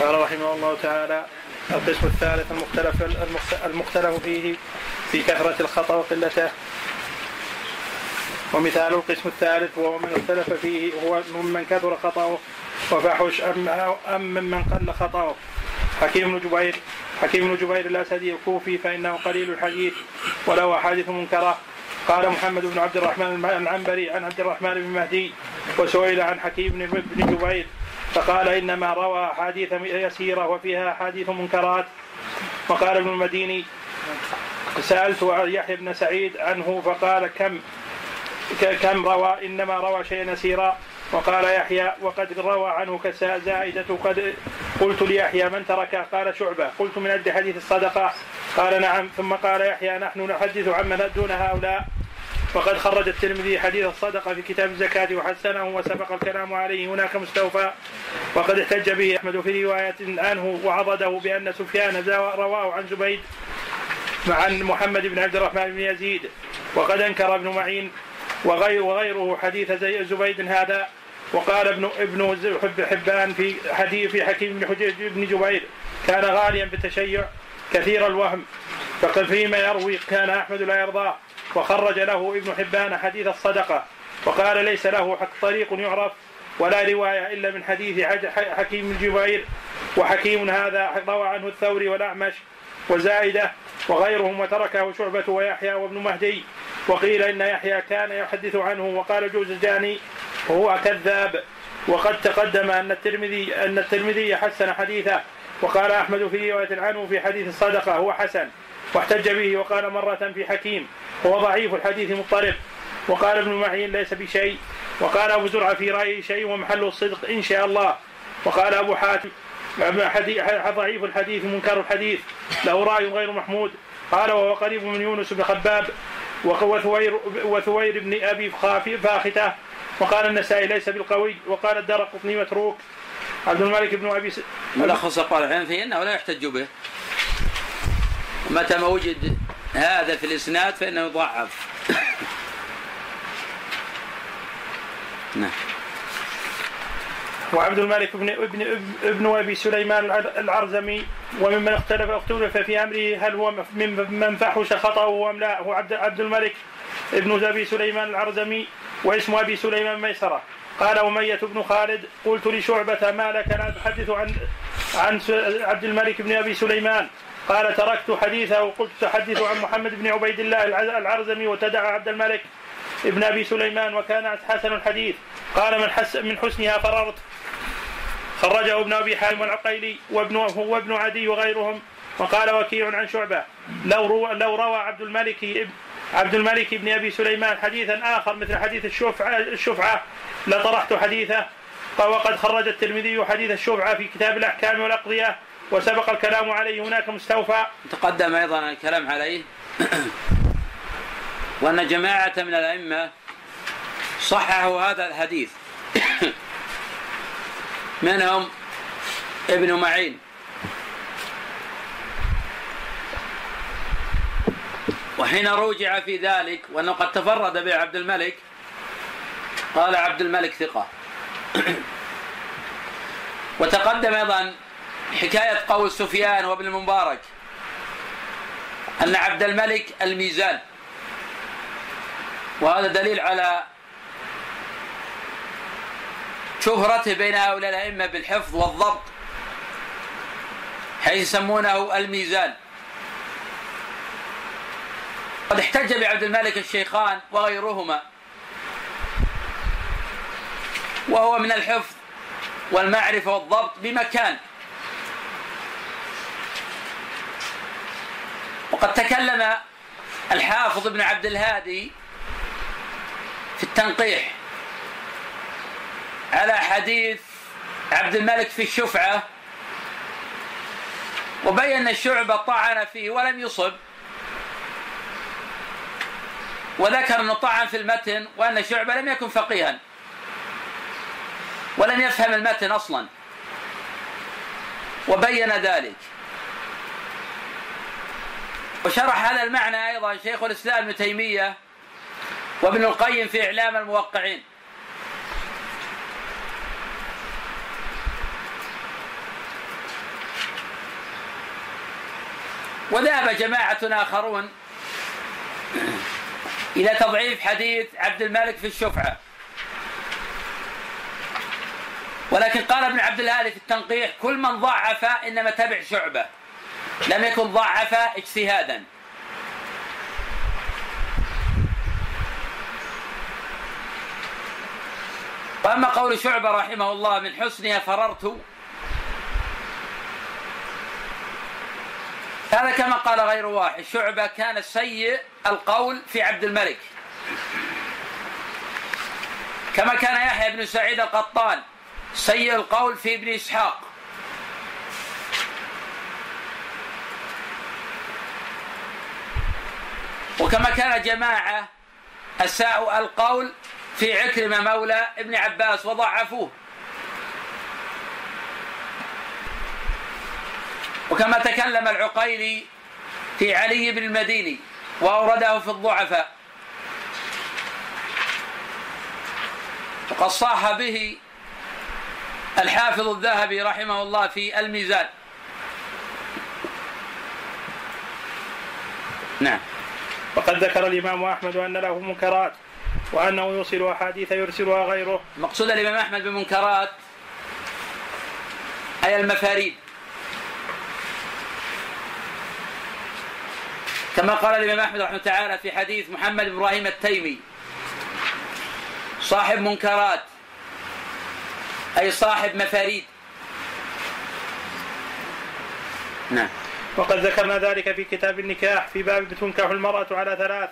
قال رحمه الله تعالى القسم الثالث المختلف المختلف فيه في كثرة الخطأ وقلته. ومثال القسم الثالث وهو من اختلف فيه هو ممن كثر خطأه وفحش أم, أم ممن قل خطأه. حكيم بن جبير حكيم بن جبير الأسدي الكوفي فإنه قليل الحديث وله احاديث منكره. قال محمد بن عبد الرحمن العنبري عن عبد الرحمن بن مهدي وسئل عن حكيم بن جبير فقال إنما روى أحاديث يسيرة وفيها أحاديث منكرات. وقال ابن المديني سألت يحيى بن سعيد عنه فقال كم كم روى إنما روى شيئا يسيرا. وقال يحيى وقد روى عنه زائدة قد قلت ليحيى من ترك؟ قال شعبة. قلت من أجل حديث الصدقة. قال نعم. ثم قال يحيى نحن نحدث عمن دون هؤلاء. وقد خرج الترمذي حديث الصدقة في كتاب الزكاة وحسنه وسبق الكلام عليه. هناك مستوفى وقد احتج به أحمد في رواية عنه وعضده بأن سفيان رواه عن زبيد عن محمد بن عبد الرحمن بن يزيد. وقد أنكر ابن معين وغير وغيره حديث زبيد هذا. وقال ابن ابن حبان في حديث في حكيم بن بن جبير كان غاليا بالتشيع كثير الوهم. فقد فيما يروي كان أحمد لا يرضاه. وخرج له ابن حبان حديث الصدقة وقال ليس له طريق يعرف ولا رواية إلا من حديث حكيم بن جبير وحكيم هذا روى عنه الثوري والأعمش وزائده وغيرهم وتركه شعبة ويحيى وابن مهدي وقيل إن يحيى كان يحدث عنه وقال جوزجاني هو كذاب. وقد تقدم أن الترمذي أن الترمذي حسن حديثه وقال أحمد في رواية عنه في حديث الصدقة هو حسن. واحتج به وقال مرة في حكيم هو ضعيف الحديث مضطرب وقال ابن معين ليس بشيء. وقال أبو زرعة في رأيه شيء ومحل الصدق إن شاء الله. وقال أبو حاتم ضعيف الحديث منكر الحديث. له رأي غير محمود. قال وهو قريب من يونس بن خباب. وثوير وثوير بن أبي فاخته. وقال النسائي ليس بالقوي. وقال الدار قطني متروك. عبد الملك بن أبي س... ملخص قال العلم فيه إنه لا يحتج به. متى ما وجد هذا في الإسناد فإنه يضعف. نعم. وعبد الملك بن ابن ابن أبي سليمان العرزمي وممن اختلف اختلف في أمره هل هو من فحش خطأه ام لا؟ هو عبد عبد الملك ابن أبي سليمان العرزمي واسم أبي سليمان ميسرة. قال أمية بن خالد قلت لشعبة ما لك؟ لا تحدث عن عن عبد الملك بن أبي سليمان. قال تركت حديثه وقلت تحدث عن محمد بن عبيد الله العرزمي وتدعى عبد الملك ابن أبي سليمان وكان حسن الحديث. قال من حس من حسنها فررت. خرجه ابن أبي حاتم العقيلي وابن هو ابن عدي وغيرهم. وقال وكيع عن شعبة. لو روى لو روى عبد الملك عبد الملك بن أبي سليمان حديثا آخر مثل حديث الشفعه الشفعة لطرحت حديثه. وقد خرج الترمذي حديث الشفعة في كتاب الأحكام والأقضية. وسبق الكلام عليه. هناك مستوفى. تقدم أيضا الكلام عليه. وأن جماعة من الأئمة صححوا هذا الحديث. منهم ابن معين. وحين روجع في ذلك وأنه قد تفرد به عبد الملك قال عبد الملك ثقة. وتقدم أيضا حكاية قول سفيان وابن المبارك. أن عبد الملك الميزان. وهذا دليل على شهرته بين هؤلاء الأئمة بالحفظ والضبط حيث يسمونه الميزان. قد احتج بعبد الملك الشيخان وغيرهما. وهو من الحفظ والمعرفة والضبط بمكان. وقد تكلم الحافظ ابن عبد الهادي في التنقيح على حديث عبد الملك في الشفعة وبين الشعبة طعن فيه ولم يصب وذكر إنه طعن في المتن وأن شعبة لم يكن فقيها ولم يفهم المتن أصلا وبين ذلك. وشرح هذا المعنى أيضا شيخ الإسلام ابن تيمية وابن القيم في إعلام الموقعين. وذهب جماعة آخرون إلى تضعيف حديث عبد الملك في الشفعة. ولكن قال ابن عبد الهادي في التنقيح كل من ضعف إنما تبع شعبة. لم يكن ضعف اجتهادا. وأما قول شعبة رحمه الله من حسنها فررت هذا كما قال غير واحد شعبة كان سيء القول في عبد الملك. كما كان يحيى بن سعيد القطان سيء القول في ابن إسحاق. وكما كان جماعة أساءوا القول في عكرمة مولى ابن عباس وضعفوه. وكما تكلم العقيلي في علي بن المديني وأورده في الضعفاء. وقد صاح به الحافظ الذهبي رحمه الله في الميزان. نعم. وقد ذكر الإمام أحمد أن له منكرات وأنه يوصل أحاديث يرسلها غيره. مقصود الإمام أحمد بمنكرات أي المفاريد. كما قال الإمام أحمد رحمه تعالى في حديث محمد إبراهيم التيمي صاحب منكرات أي صاحب مفاريد. نعم. وقد ذكرنا ذلك في كتاب النكاح في باب تنكح المرأة على ثلاث.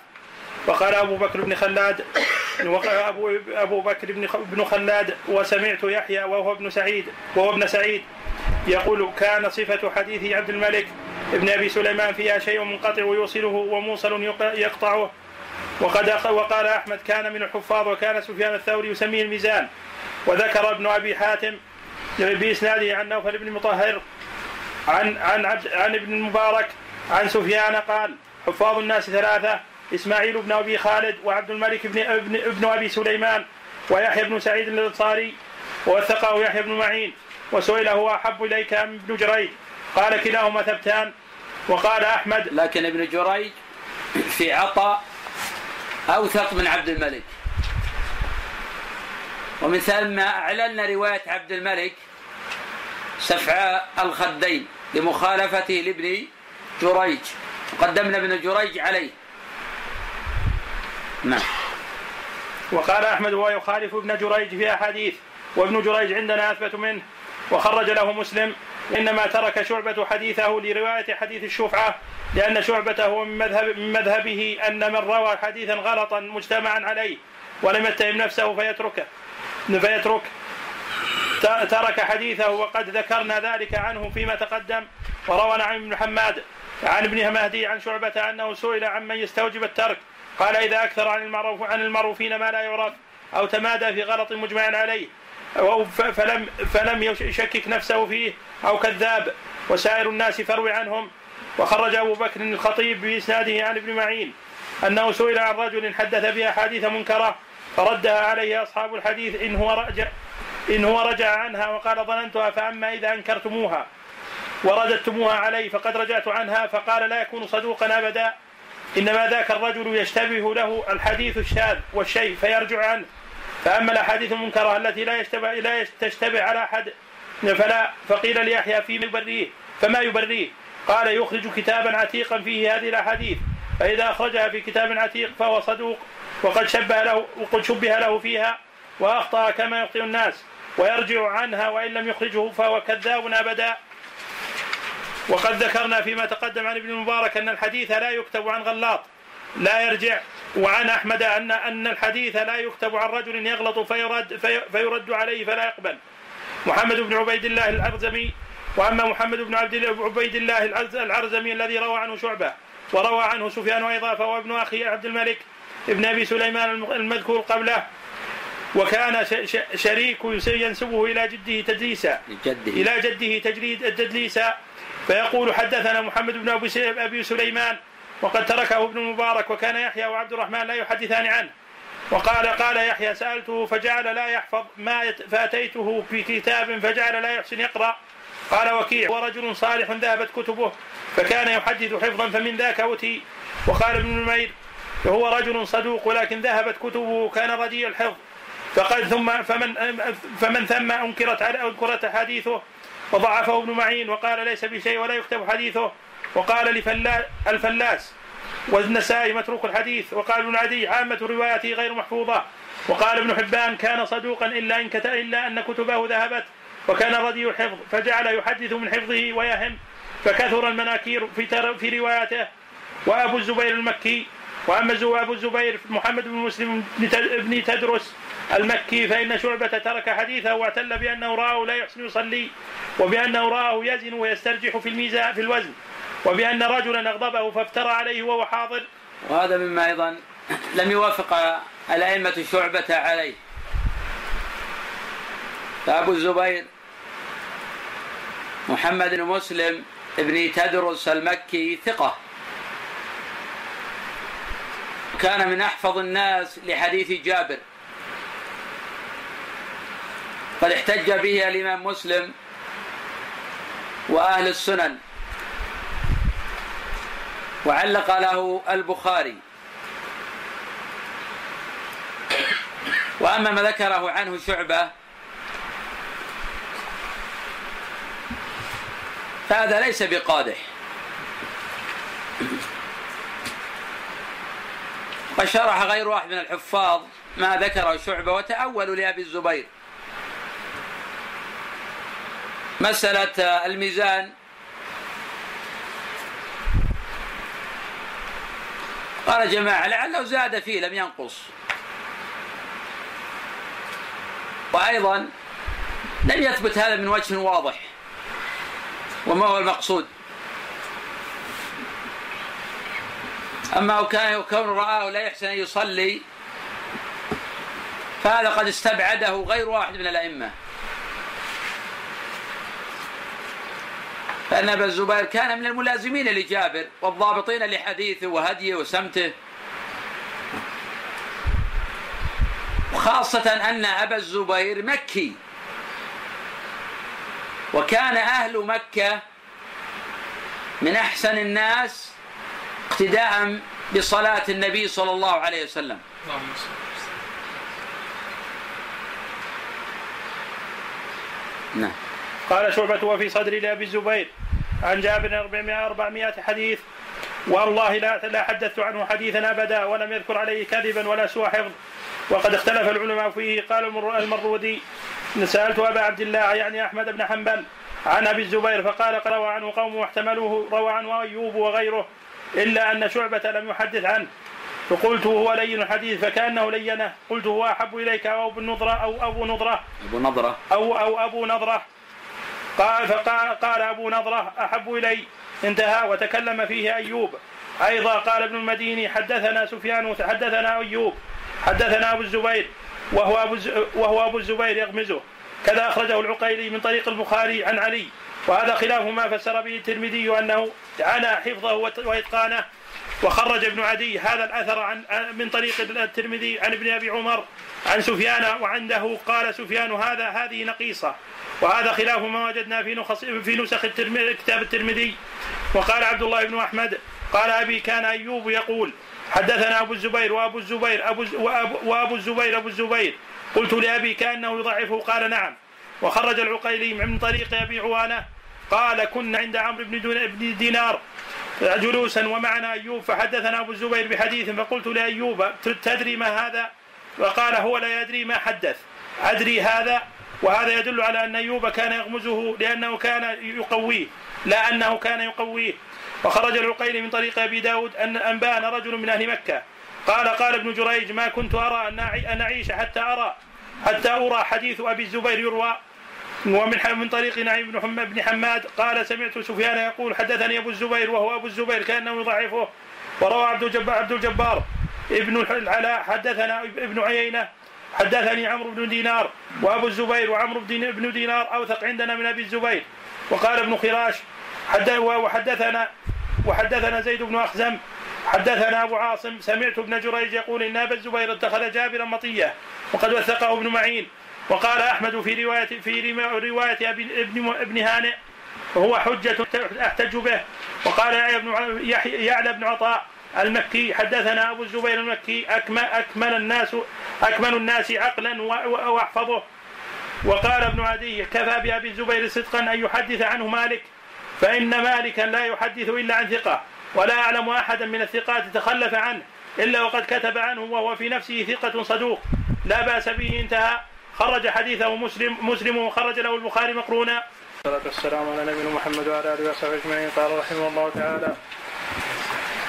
وقال أبو بكر بن خلاد أبو, أبو بكر بن خلاد وسمعت يحيى وهو ابن سعيد وهو ابن سعيد يقول كان صفة حديث عبد الملك ابن أبي سليمان فيها شيء منقطع يوصله وموصل يقطعه. وقد وقال أحمد كان من الحفاظ وكان سفيان الثوري يسميه الميزان وذكر ابن أبي حاتم بإسناده عن نوفل بن مطهر عن عن عبد عن ابن المبارك عن سفيان قال حفاظ الناس ثلاثة إسماعيل بن أبي خالد وعبد الملك بن ابن, ابن أبي سليمان ويحيى بن سعيد الأنصاري ووثقه يحيى بن معين وسئل هو أحب إليك أم ابن جريج؟ قال كلاهما ثبتان. وقال أحمد لكن ابن جريج في عطاء أوثق من عبد الملك. ومن ثم أعللنا رواية عبد الملك شفع الخدين. لمخالفته لابن جريج. قدمنا ابن جريج عليه. نعم. وقال أحمد وهو يخالف ابن جريج في أحاديث وابن جريج عندنا أثبت منه وخرج له مسلم. إنما ترك شعبة حديثه لرواية حديث الشفعة لأن شعبة هو من, مذهب من مذهبه أن من روى حديثا غلطا مجتمعا عليه ولم يتهم نفسه فيتركه. فيترك. ترك حديثه وقد ذكرنا ذلك عنه فيما تقدم وروى نعيم بن حماد عن ابن مهدي عن شعبة أنه سئل عمن يستوجب الترك قال إذا أكثر عن المعروف عن المعروفين ما لا يعرف أو تمادى في غلط مجمع عليه فلم فلم يشكك نفسه فيه أو كذاب وسائر الناس فروي عنهم. وخرج أبو بكر الخطيب بإسناده عن ابن معين أنه سئل عن رجل حدث بأحاديث منكرة فردها عليه أصحاب الحديث إن هو إن هو رجع عنها وقال ظننتها فأما إذا أنكرتموها ورددتموها علي فقد رجعت عنها فقال لا يكون صدوقا أبدا. إنما ذاك الرجل يشتبه له الحديث الشاذ والشيء فيرجع عنه. فأما الأحاديث المنكرة التي لا يشتبه لا تشتبه على أحد فلا فقيل ليحيى فيما يبريه فما يبريه؟ قال يخرج كتابا عتيقا فيه هذه الأحاديث. فإذا أخرجها في كتاب عتيق فهو صدوق وقد شبه له وقد شبه له فيها وأخطأ كما يخطئ الناس. ويرجع عنها وإن لم يخرجه فهو كذاب أبدا. وقد ذكرنا فيما تقدم عن ابن المبارك أن الحديث لا يكتب عن غلاط لا يرجع. وعن أحمد أن أن الحديث لا يكتب عن رجل يغلط فيرد في فيرد عليه فلا يقبل. محمد بن عبيد الله العرزمي وأما محمد بن عبد عبيد الله العرزمي الذي روى عنه شعبة وروى عنه سفيان أيضا فهو ابن أخي عبد الملك ابن أبي سليمان المذكور قبله. وكان شريك ينسبه إلى جده تدليسا. إلى جده تجريد تدليسا. فيقول حدثنا محمد بن أبي سليمان وقد تركه ابن المبارك وكان يحيى وعبد الرحمن لا يحدثان عنه. وقال قال يحيى سألته فجعل لا يحفظ ما فأتيته في كتاب فجعل لا يحسن يقرأ. قال وكيع. ورجل صالح ذهبت كتبه فكان يحدث حفظا فمن ذاك أوتي. وقال ابن نمير هو رجل صدوق ولكن ذهبت كتبه كان رديء الحفظ. فقد ثم فمن فمن ثم أنكرت أنكرت حديثه وضعفه ابن معين وقال ليس بشيء ولا يكتب حديثه وقال لفلا الفلاس والنسائي متروك الحديث وقال ابن عدي عامة رواياته غير محفوظة وقال ابن حبان كان صدوقا إلا إن. إلا أن كتبه ذهبت وكان ردي الحفظ فجعل يحدث من حفظه ويهم فكثر المناكير في. في رواياته وأبو الزبير المكي وأما أبو الزبير محمد بن مسلم بن تدرس المكي فإن شعبة ترك حديثه واعتل بأنه رآه لا يحسن يصلي وبأنه رآه يزن ويسترجح في الميزان في الوزن وبأن رجلا أغضبه فافترى عليه وهو حاضر. وهذا مما أيضا لم يوافق الأئمة شعبة عليه. فأبو الزبير محمد بن مسلم ابن تدرس المكي ثقة. كان من أحفظ الناس لحديث جابر. قد احتج به الإمام مسلم وأهل السنن. وعلق له البخاري. وأما ما ذكره عنه شعبة فهذا ليس بقادح. وشرح غير واحد من الحفاظ ما ذكره شعبة وتأولوا لأبي الزبير. مسألة الميزان. قال جماعة لعله زاد فيه لم ينقص. وأيضا لم يثبت هذا من وجه واضح وما هو المقصود. أما كان كون رآه لا يحسن أن يصلي فهذا قد استبعده غير واحد من الأئمة. فأن أبا الزبير كان من الملازمين لجابر والضابطين لحديثه وهديه وسمته. وخاصة أن أبا الزبير مكي. وكان أهل مكة من أحسن الناس اقتداء بصلاة النبي صلى الله عليه وسلم نعم قال شعبة وفي صدر لأبي الزبير عن جابر 400 400 حديث والله لا لا حدثت عنه حديثا أبدا ولم يذكر عليه كذبا ولا سوى حفظ. وقد اختلف العلماء فيه قال المرودي سألت أبا عبد الله يعني أحمد بن حنبل عن أبي الزبير فقال روى عنه قوم واحتملوه روى عنه أيوب وغيره إلا أن شعبة لم يحدث عنه. فقلت هو لين الحديث فكأنه لينه. قلت هو أحب إليك أو أبو النضرة أو أبو نضرة. أبو نضرة. أو أو أبو نضرة. قال فقال قال أبو نضرة أحب إلي. انتهى وتكلم فيه أيوب. أيضا قال ابن المديني حدثنا سفيان حدثنا أيوب. حدثنا أبو الزبير. وهو أبو وهو أبو الزبير يغمزه. كذا أخرجه العقيلي من طريق البخاري عن علي. وهذا خلاف ما فسر به الترمذي أنه عانى حفظه وإتقانه. وخرج ابن عدي هذا الأثر عن من طريق الترمذي عن ابن أبي عمر عن سفيان وعنده قال سفيان هذا هذه نقيصة وهذا خلاف ما وجدنا في نخص في نسخ كتاب الترمذي. وقال عبد الله بن أحمد قال أبي كان أيوب يقول حدثنا أبو الزبير وأبو الزبير أبو وأبو, وأبو الزبير أبو الزبير قلت لأبي كأنه يضعفه قال نعم. وخرج العقيلي من طريق أبي عوانة قال كنا عند عمرو بن دينار جلوسا ومعنا أيوب فحدثنا أبو الزبير بحديث فقلت لأيوب تدري ما هذا؟ وقال هو لا يدري ما حدث. أدري هذا؟ وهذا يدل على أن أيوب كان يغمزه لأنه كان يقويه لا أنه كان يقويه. وخرج العقيلي من طريق أبي داود أن أنبأنا رجل من أهل مكة. قال قال ابن جريج ما كنت أرى أن أعيش حتى ارى حتى أرى حديث أبي الزبير يروى ومن من طريق نعيم بن بن حماد. قال سمعت سفيان يقول حدثني أبو الزبير وهو أبو الزبير كأنه يضعفه. وروى عبد الجبار عبد الجبار ابن العلاء حدثنا ابن عيينة حدثني عمرو بن دينار وأبو الزبير وعمرو بن دينار أوثق عندنا من أبي الزبير. وقال ابن خراش وحدثنا وحدثنا زيد بن أخزم حدثنا أبو عاصم سمعت ابن جريج يقول إن أبا الزبير اتخذ جابرا مطية وقد وثقه ابن معين وقال أحمد في روايه في رواية ابي ابن ابن هانئ هو حجة أحتج به. وقال يعلى بن عطاء المكي حدثنا أبو الزبير المكي أكمل, أكمل الناس أكمل الناس عقلا وأحفظه. وقال ابن عدي كفى بأبي الزبير صدقا أن يحدث عنه مالك فإن مالكا لا يحدث إلا عن ثقة ولا أعلم أحدا من الثقات تخلف عنه إلا وقد كتب عنه وهو في نفسه ثقة صدوق. لا بأس به انتهى. خرج حديثه مسلم مسلم وخرج له البخاري مقرونا. الصلاة والسلام على نبينا محمد وعلى آله وصحبه أجمعين. قال رحمه الله تعالى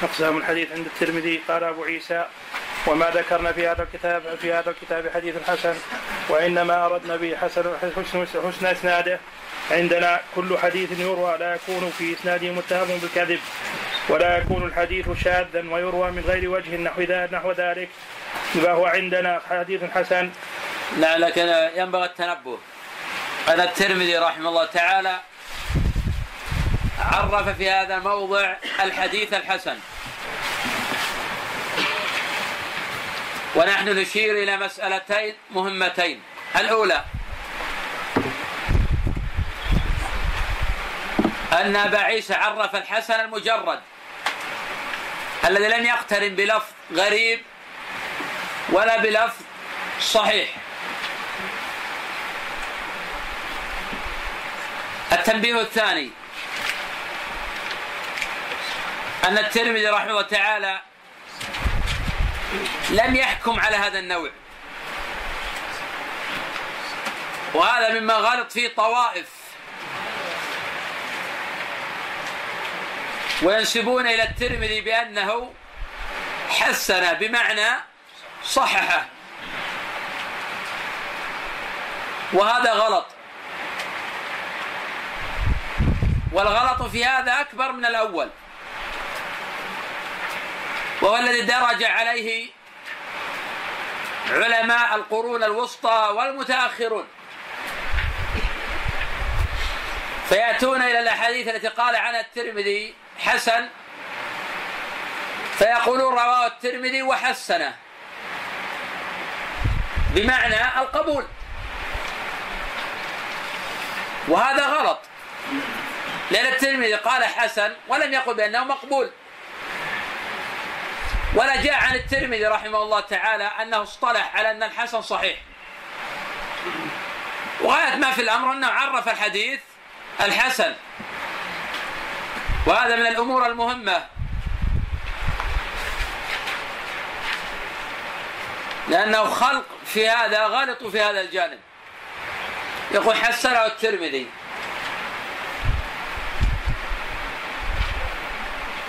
أقسام الحديث عند الترمذي. قال أبو عيسى وما ذكرنا في هذا الكتاب في هذا الكتاب حديث حسن وإنما أردنا به حسن حسن, حسن إسناده. عندنا كل حديث يروى لا يكون في إسناده متهم بالكذب ولا يكون الحديث شاذا ويروى من غير وجه نحو نحو ذلك. فهو عندنا حديث حسن لا لكن ينبغي التنبه. أن الترمذي رحمه الله تعالى عرف في هذا الموضع الحديث الحسن. ونحن نشير إلى مسألتين مهمتين. الأولى أن أبا عيسى عرف الحسن المجرد الذي لم يقترن بلفظ غريب ولا بلفظ صحيح. التنبيه الثاني. أن الترمذي رحمه الله تعالى لم يحكم على هذا النوع. وهذا مما غلط فيه طوائف. وينسبون إلى الترمذي بأنه حسن بمعنى صححه. وهذا غلط. والغلط في هذا أكبر من الأول. وهو الذي درج عليه علماء القرون الوسطى والمتأخرون. فيأتون إلى الأحاديث التي قال عنها الترمذي حسن فيقولون رواه الترمذي وحسنه. بمعنى القبول. وهذا غلط. لأن الترمذي قال حسن ولم يقل بأنه مقبول. ولا جاء عن الترمذي رحمه الله تعالى أنه اصطلح على أن الحسن صحيح. وغاية ما في الأمر أنه عرف الحديث الحسن. وهذا من الأمور المهمة. لأنه خلق في هذا غلطوا في هذا الجانب. يقول حسنه الترمذي.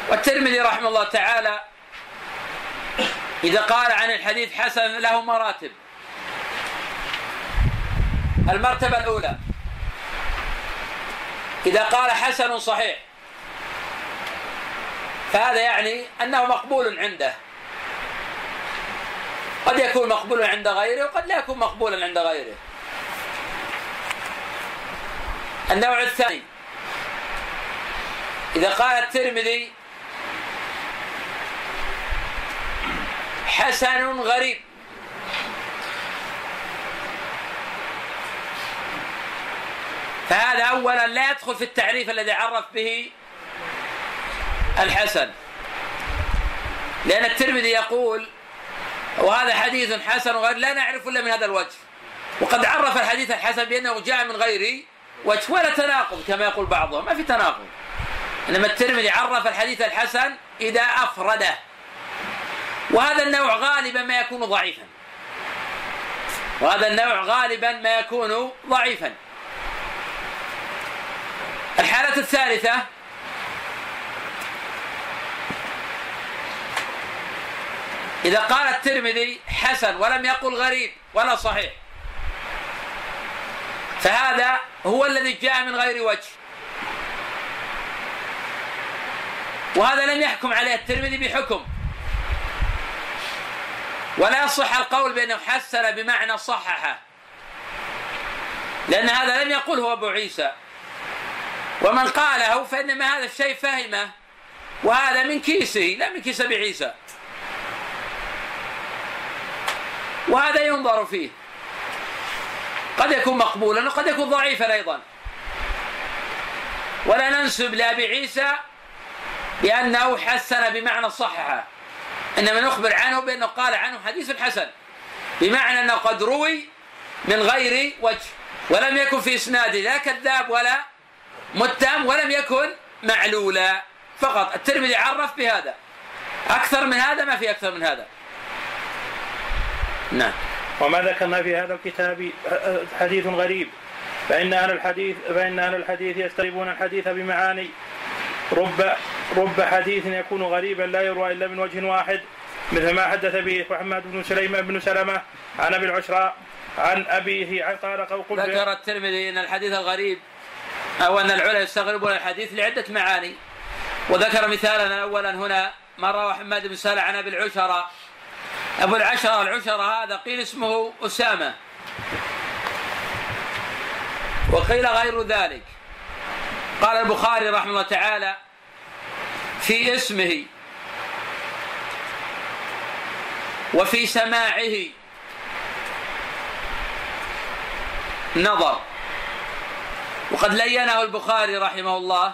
والترمذي رحمه الله تعالى إذا قال عن الحديث حسن له مراتب. المرتبة الأولى. إذا قال حسن صحيح. فهذا يعني أنه مقبول عنده. قد يكون مقبولا عند غيره وقد لا يكون مقبولا عند غيره. النوع الثاني. إذا قال الترمذي حسن غريب. فهذا اولا لا يدخل في التعريف الذي عرف به الحسن. لأن الترمذي يقول وهذا حديث حسن غير لا نعرف إلا من هذا الوجه. وقد عرف الحديث الحسن بأنه جاء من غير وجه ولا تناقض كما يقول بعضهم. ما في تناقض. إنما الترمذي عرف الحديث الحسن إذا أفرده. وهذا النوع غالبا ما يكون ضعيفا. وهذا النوع غالبا ما يكون ضعيفا. الحالة الثالثة إذا قال الترمذي حسن ولم يقل غريب ولا صحيح فهذا هو الذي جاء من غير وجه. وهذا لم يحكم عليه الترمذي بحكم. ولا يصح القول بأنه حسن بمعنى صححه لأن هذا لم يقله أبو عيسى. ومن قاله فإنما هذا الشيء فهمه. وهذا من كيسه لا من كيس أبي عيسى. وهذا ينظر فيه. قد يكون مقبولا وقد يكون ضعيفا أيضا. ولا ننسب لأبي عيسى بأنه حسن بمعنى صححه إنما نخبر عنه بأنه قال عنه حديث حسن. بمعنى أنه قد روي من غير وجه ولم يكن في إسناده لا كذاب ولا متهم ولم يكن معلولا. فقط الترمذي عرف بهذا. أكثر من هذا ما في أكثر من هذا. نعم. وما ذكرنا في هذا الكتاب حديث غريب فإن أهل الحديث فإن أهل الحديث يستربون الحديث بمعاني رب رب حديث يكون غريبا لا يروى إلا من وجه واحد مثل ما حدث به محمد بن سليمان بن سلمة عن أبي العشراء عن أبيه عن قال قلت ذكر الترمذي أن الحديث الغريب أو أن العلماء يستغربون الحديث لعدة معاني. وذكر مثالا أولا هنا ما روى حماد بن سلمة عن أبي العشراء أبو العشرة العشرة هذا قيل اسمه أسامة. وقيل غير ذلك. قال البخاري رحمه الله تعالى في اسمه وفي سماعه نظر. وقد لينه البخاري رحمه الله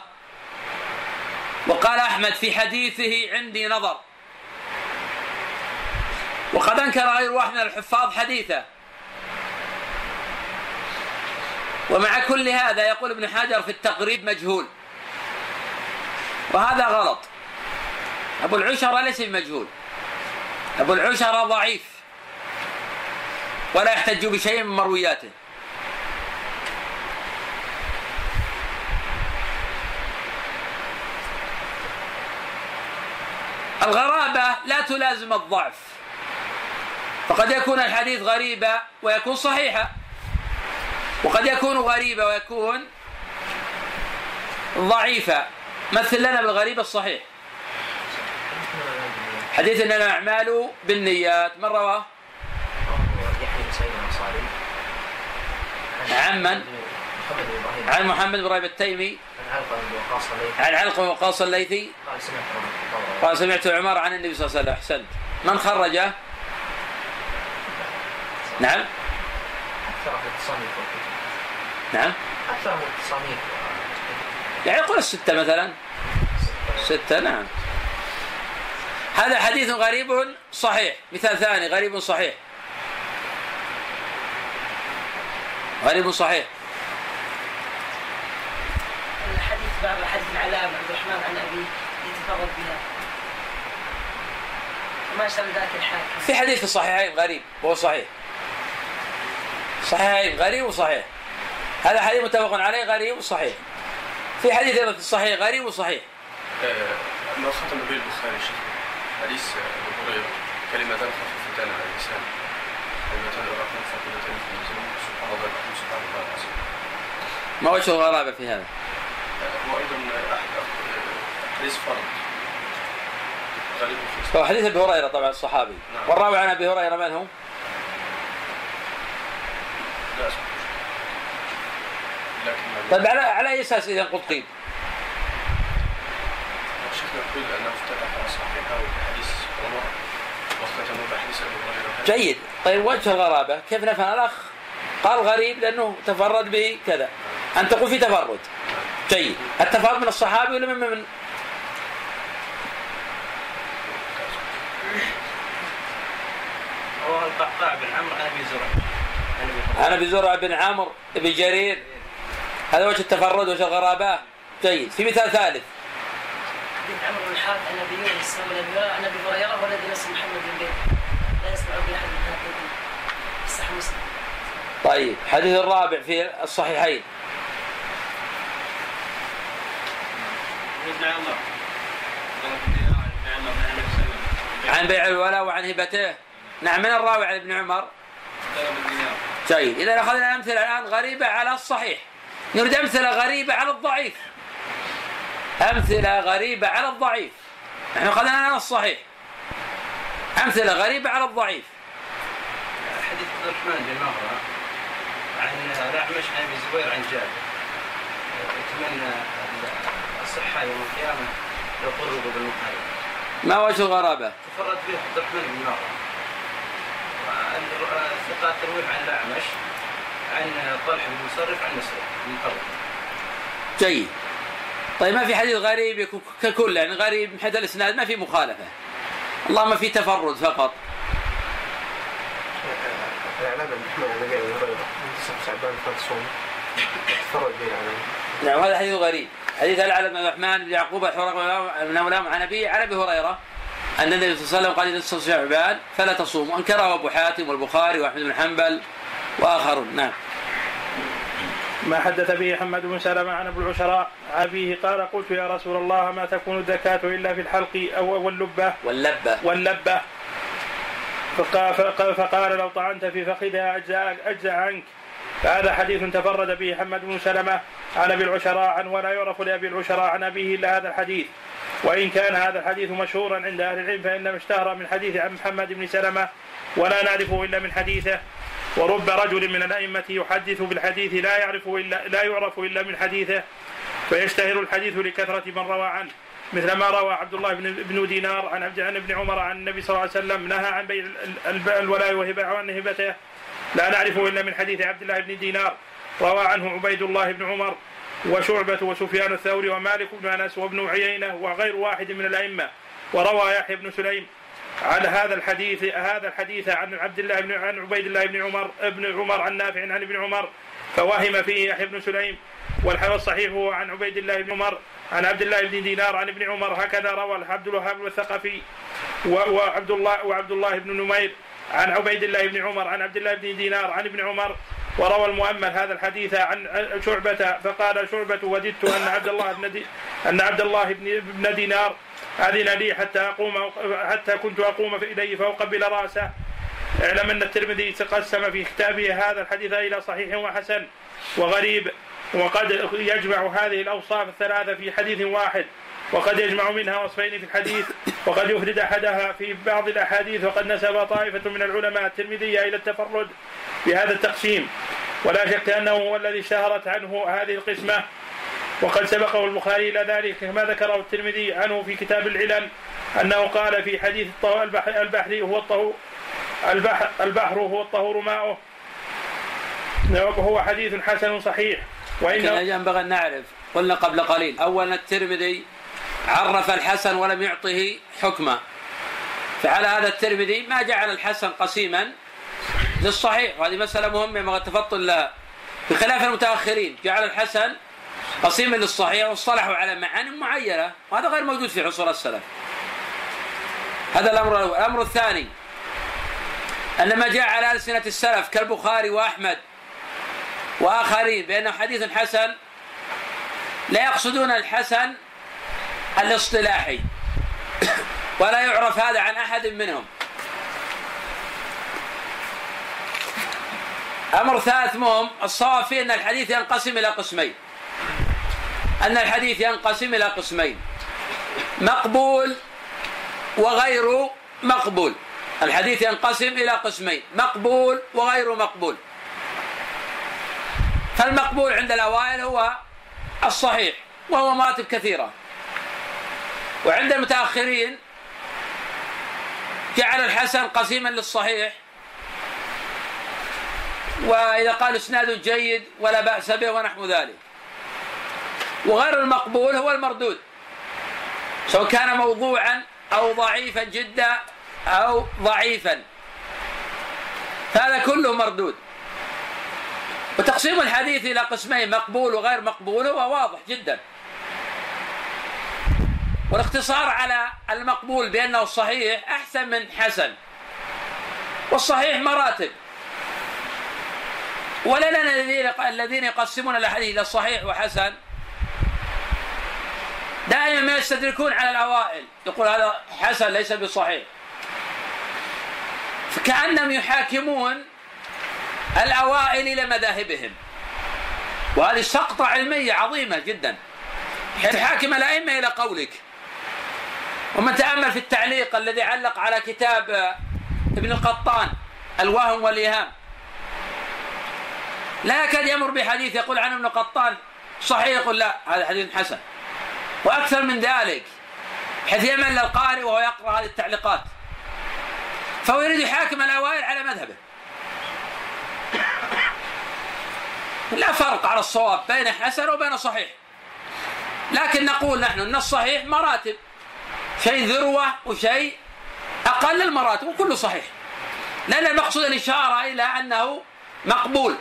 وقال أحمد في حديثه عندي نظر. وقد أنكر غير واحد من الحفاظ حديثه. ومع كل هذا يقول ابن حجر في التقريب مجهول. وهذا غلط. أبو العشرة ليس بمجهول. أبو العشرة ضعيف. ولا يحتج بشيء من مروياته. الغرابة لا تلازم الضعف. فقد يكون الحديث غريبا ويكون صحيحا. وقد يكون غريبا ويكون ضعيفا. مثل لنا بالغريب الصحيح. حديث انما الأعمال بالنيات. من رواه؟ عن من؟ عن محمد بن إبراهيم التيمي. عن علقمة وقاص الليثي. قال سمعت عمر عن النبي صلى الله عليه وسلم. أحسنت. من خرجه؟ نعم. نعم. أكثر من التصانيف يعني قل الستة مثلا. ستة نعم. هذا حديث غريب صحيح. مثال ثاني غريب صحيح. غريب صحيح. الحديث بعض الحديث العلاء بن عبد الرحمن عن ابيه يتفرد بها. وما اشترى ذاك الحاكم. في حديث في الصحيحين غريب وهو صحيح. صحيحين غريب وصحيح. هذا حديث متفق عليه غريب وصحيح. في حديث أيضا في الصحيح غريب وصحيح. ما ختم به البخاري شيخ حديث أبو هريرة كلمتان خفيفتان على اللسان. كلمتان الرحمن ثقيلتان في الميزان سبحان الله الرحمن سبحان الله العظيم. ما وجه الغرابة في هذا؟ هو أيضا أحد حديث فرد. غريب في هو حديث أبي هريرة طبعا الصحابي. نعم. والراوي عن أبي هريرة من هو؟ لا طيب على على أي أساس إذا قلت قيل؟ شيخنا يقول انه افتتح صحيحة عمر واختتموا بحديث أبي هريرة. جيد. طيب وجه الغرابة. كيف نفهم؟ الأخ قال غريب لأنه تفرد به كذا. أنت تقول في تفرد. جيد. التفرد من الصحابي ولا من من هو القعقاع بن عمرو عن ابي زرع عن ابي زرع بن عمرو بن جرير. هذا وجه التفرد وجه الغرابة. جيد. في مثال ثالث. حديث عمرو بن الحارث عن ابي يونس عن ابي هريره والذي نفس محمد بن بيت. لا يسمع باحد من هذين صح مسلم طيب الحديث الرابع في الصحيحين. عن بيع الولاء وعن هبته. نعم من الراوي عن ابن عمر؟ جيد. إذا أخذنا أمثلة الآن غريبة على الصحيح. نريد أمثلة غريبة على الضعيف. أمثلة غريبة على الضعيف. نحن أخذنا الصحيح. أمثلة غريبة على الضعيف. حديث عبد الرحمن بن مهرة عن الأعمش عن أبي الزبير عن جابر. يتمنى الصحة يوم القيامة لو قربوا بالمحارب ما وجه الغرابة؟ تفرد به عبد الرحمن بن مهرة الثقات ترويه عن عن طلح بن مصرف عن بن جيد. طيب ما في حديث غريب يكون ككل يعني غريب من حيث الإسناد ما في مخالفة. اللهم في تفرد فقط. تصوم نعم هذا حديث غريب. حديث العلم بن الرحمن بن يعقوب الحرق بن مولاه عن ابي عن أبي هريرة أن النبي صلى الله عليه وسلم قال اذا شعبان فلا تصوموا. أنكره أبو حاتم والبخاري وأحمد بن حنبل. وآخرون نعم. ما حدث به حماد بن سلمة عن أبو العشراء أبيه قال قلت يا رسول الله ما تكون الزكاة إلا في الحلق أو واللبة؟ واللبة. واللبة. فقال, لو طعنت في فخذها أجزاء, أجزاء عنك. فهذا حديث تفرد به حماد بن سلمة عن أبي العشراء عن ولا يعرف لأبي العشراء عن أبيه إلا هذا الحديث. وإن كان هذا الحديث مشهورا عند أهل العلم فإنما اشتهر من حديث عن محمد بن سلمة ولا نعرفه إلا من حديثه. ورب رجل من الأئمة يحدث بالحديث لا يعرف إلا لا يعرف إلا من حديثه فيشتهر الحديث لكثرة من روى عنه. مثل ما روى عبد الله بن دينار عن عبد عن ابن عمر عن النبي صلى الله عليه وسلم نهى عن بيع الولاء وهبه عن هبته. لا نعرفه إلا من حديث عبد الله بن دينار. روى عنه عبيد الله بن عمر وشعبة وسفيان الثوري ومالك بن أنس وابن عيينة وغير واحد من الأئمة. وروى يحيى بن سليم على هذا الحديث هذا الحديث عن عبد الله بن عن عبيد الله بن عمر ابن عمر عن نافع عن ابن عمر فوهم فيه يحيى بن سليم والحديث الصحيح هو عن عبيد الله بن عمر عن عبد الله بن دينار عن ابن عمر هكذا روى عبد الوهاب الثقفي وعبد الله وعبد الله بن نمير عن عبيد الله بن عمر عن عبد الله بن دينار عن ابن عمر وروى المؤمل هذا الحديث عن شعبة فقال شعبة وددت أن عبد الله بن أن عبد الله بن دينار أذن لي حتى أقوم حتى كنت أقوم إليه فأقبل رأسه. اعلم أن الترمذي تقسم في كتابه هذا الحديث إلى صحيح وحسن وغريب وقد يجمع هذه الأوصاف الثلاثة في حديث واحد وقد يجمع منها وصفين في الحديث وقد يفرد أحدها في بعض الأحاديث وقد نسب طائفة من العلماء الترمذية إلى التفرد بهذا التقسيم. ولا شك أنه هو الذي اشتهرت عنه هذه القسمة وقد سبقه البخاري إلى ذلك كما ذكره الترمذي عنه في كتاب العلل أنه قال في حديث البحر هو الطهور البحر, البحر هو الطهور ماؤه. وهو حديث حسن صحيح. لكن ينبغي أن نعرف قلنا قبل قليل أولا الترمذي عرف الحسن ولم يعطه حكما فعلى هذا الترمذي ما جعل الحسن قسيما للصحيح. وهذه مسألة مهمة ينبغي التفطن لها. بخلاف المتأخرين جعل الحسن قسيما للصحيح واصطلحوا على معاني معينة. وهذا غير موجود في عصور السلف. هذا الأمر الأول. الأمر الثاني أن ما جاء على ألسنة السلف كالبخاري وأحمد وآخرين بأنه حديث حسن لا يقصدون الحسن الاصطلاحي ولا يعرف هذا عن أحد منهم. أمر ثالث مهم الصواب فيه أن الحديث ينقسم إلى قسمين. أن الحديث ينقسم إلى قسمين مقبول وغير مقبول. الحديث ينقسم إلى قسمين مقبول وغير مقبول. فالمقبول عند الأوائل هو الصحيح وهو مراتب كثيرة. وعند المتأخرين جعل الحسن قسيما للصحيح. وإذا قال إسناد جيد ولا بأس به ونحو ذلك. وغير المقبول هو المردود. سواء كان موضوعا أو ضعيفا جدا أو ضعيفا. هذا كله مردود. وتقسيم الحديث إلى قسمين مقبول وغير مقبول هو واضح جدا. والاقتصار على المقبول بأنه صحيح أحسن من حسن. والصحيح مراتب. ولنا الذين يقسمون الاحاديث إلى صحيح وحسن. دائما ما يستدركون على الأوائل. يقول هذا حسن ليس بصحيح. فكأنهم يحاكمون الأوائل إلى مذاهبهم. وهذه سقطة علمية عظيمة جدا. تحاكم الأئمة إلى قولك. ومن تأمل في التعليق الذي علق على كتاب ابن القطان الوهم والإيهام. لا يكاد يمر بحديث يقول عنه ابن قطان صحيح يقول لا هذا حديث حسن. وأكثر من ذلك حيث يمل القارئ وهو يقرأ هذه التعليقات. فهو يريد يحاكم الأوائل على مذهبه. لا فرق على الصواب بين حسن وبين صحيح. لكن نقول نحن أن الصحيح مراتب. شيء ذروة وشيء أقل المراتب وكله صحيح. لأن المقصود الإشارة إلى أنه مقبول.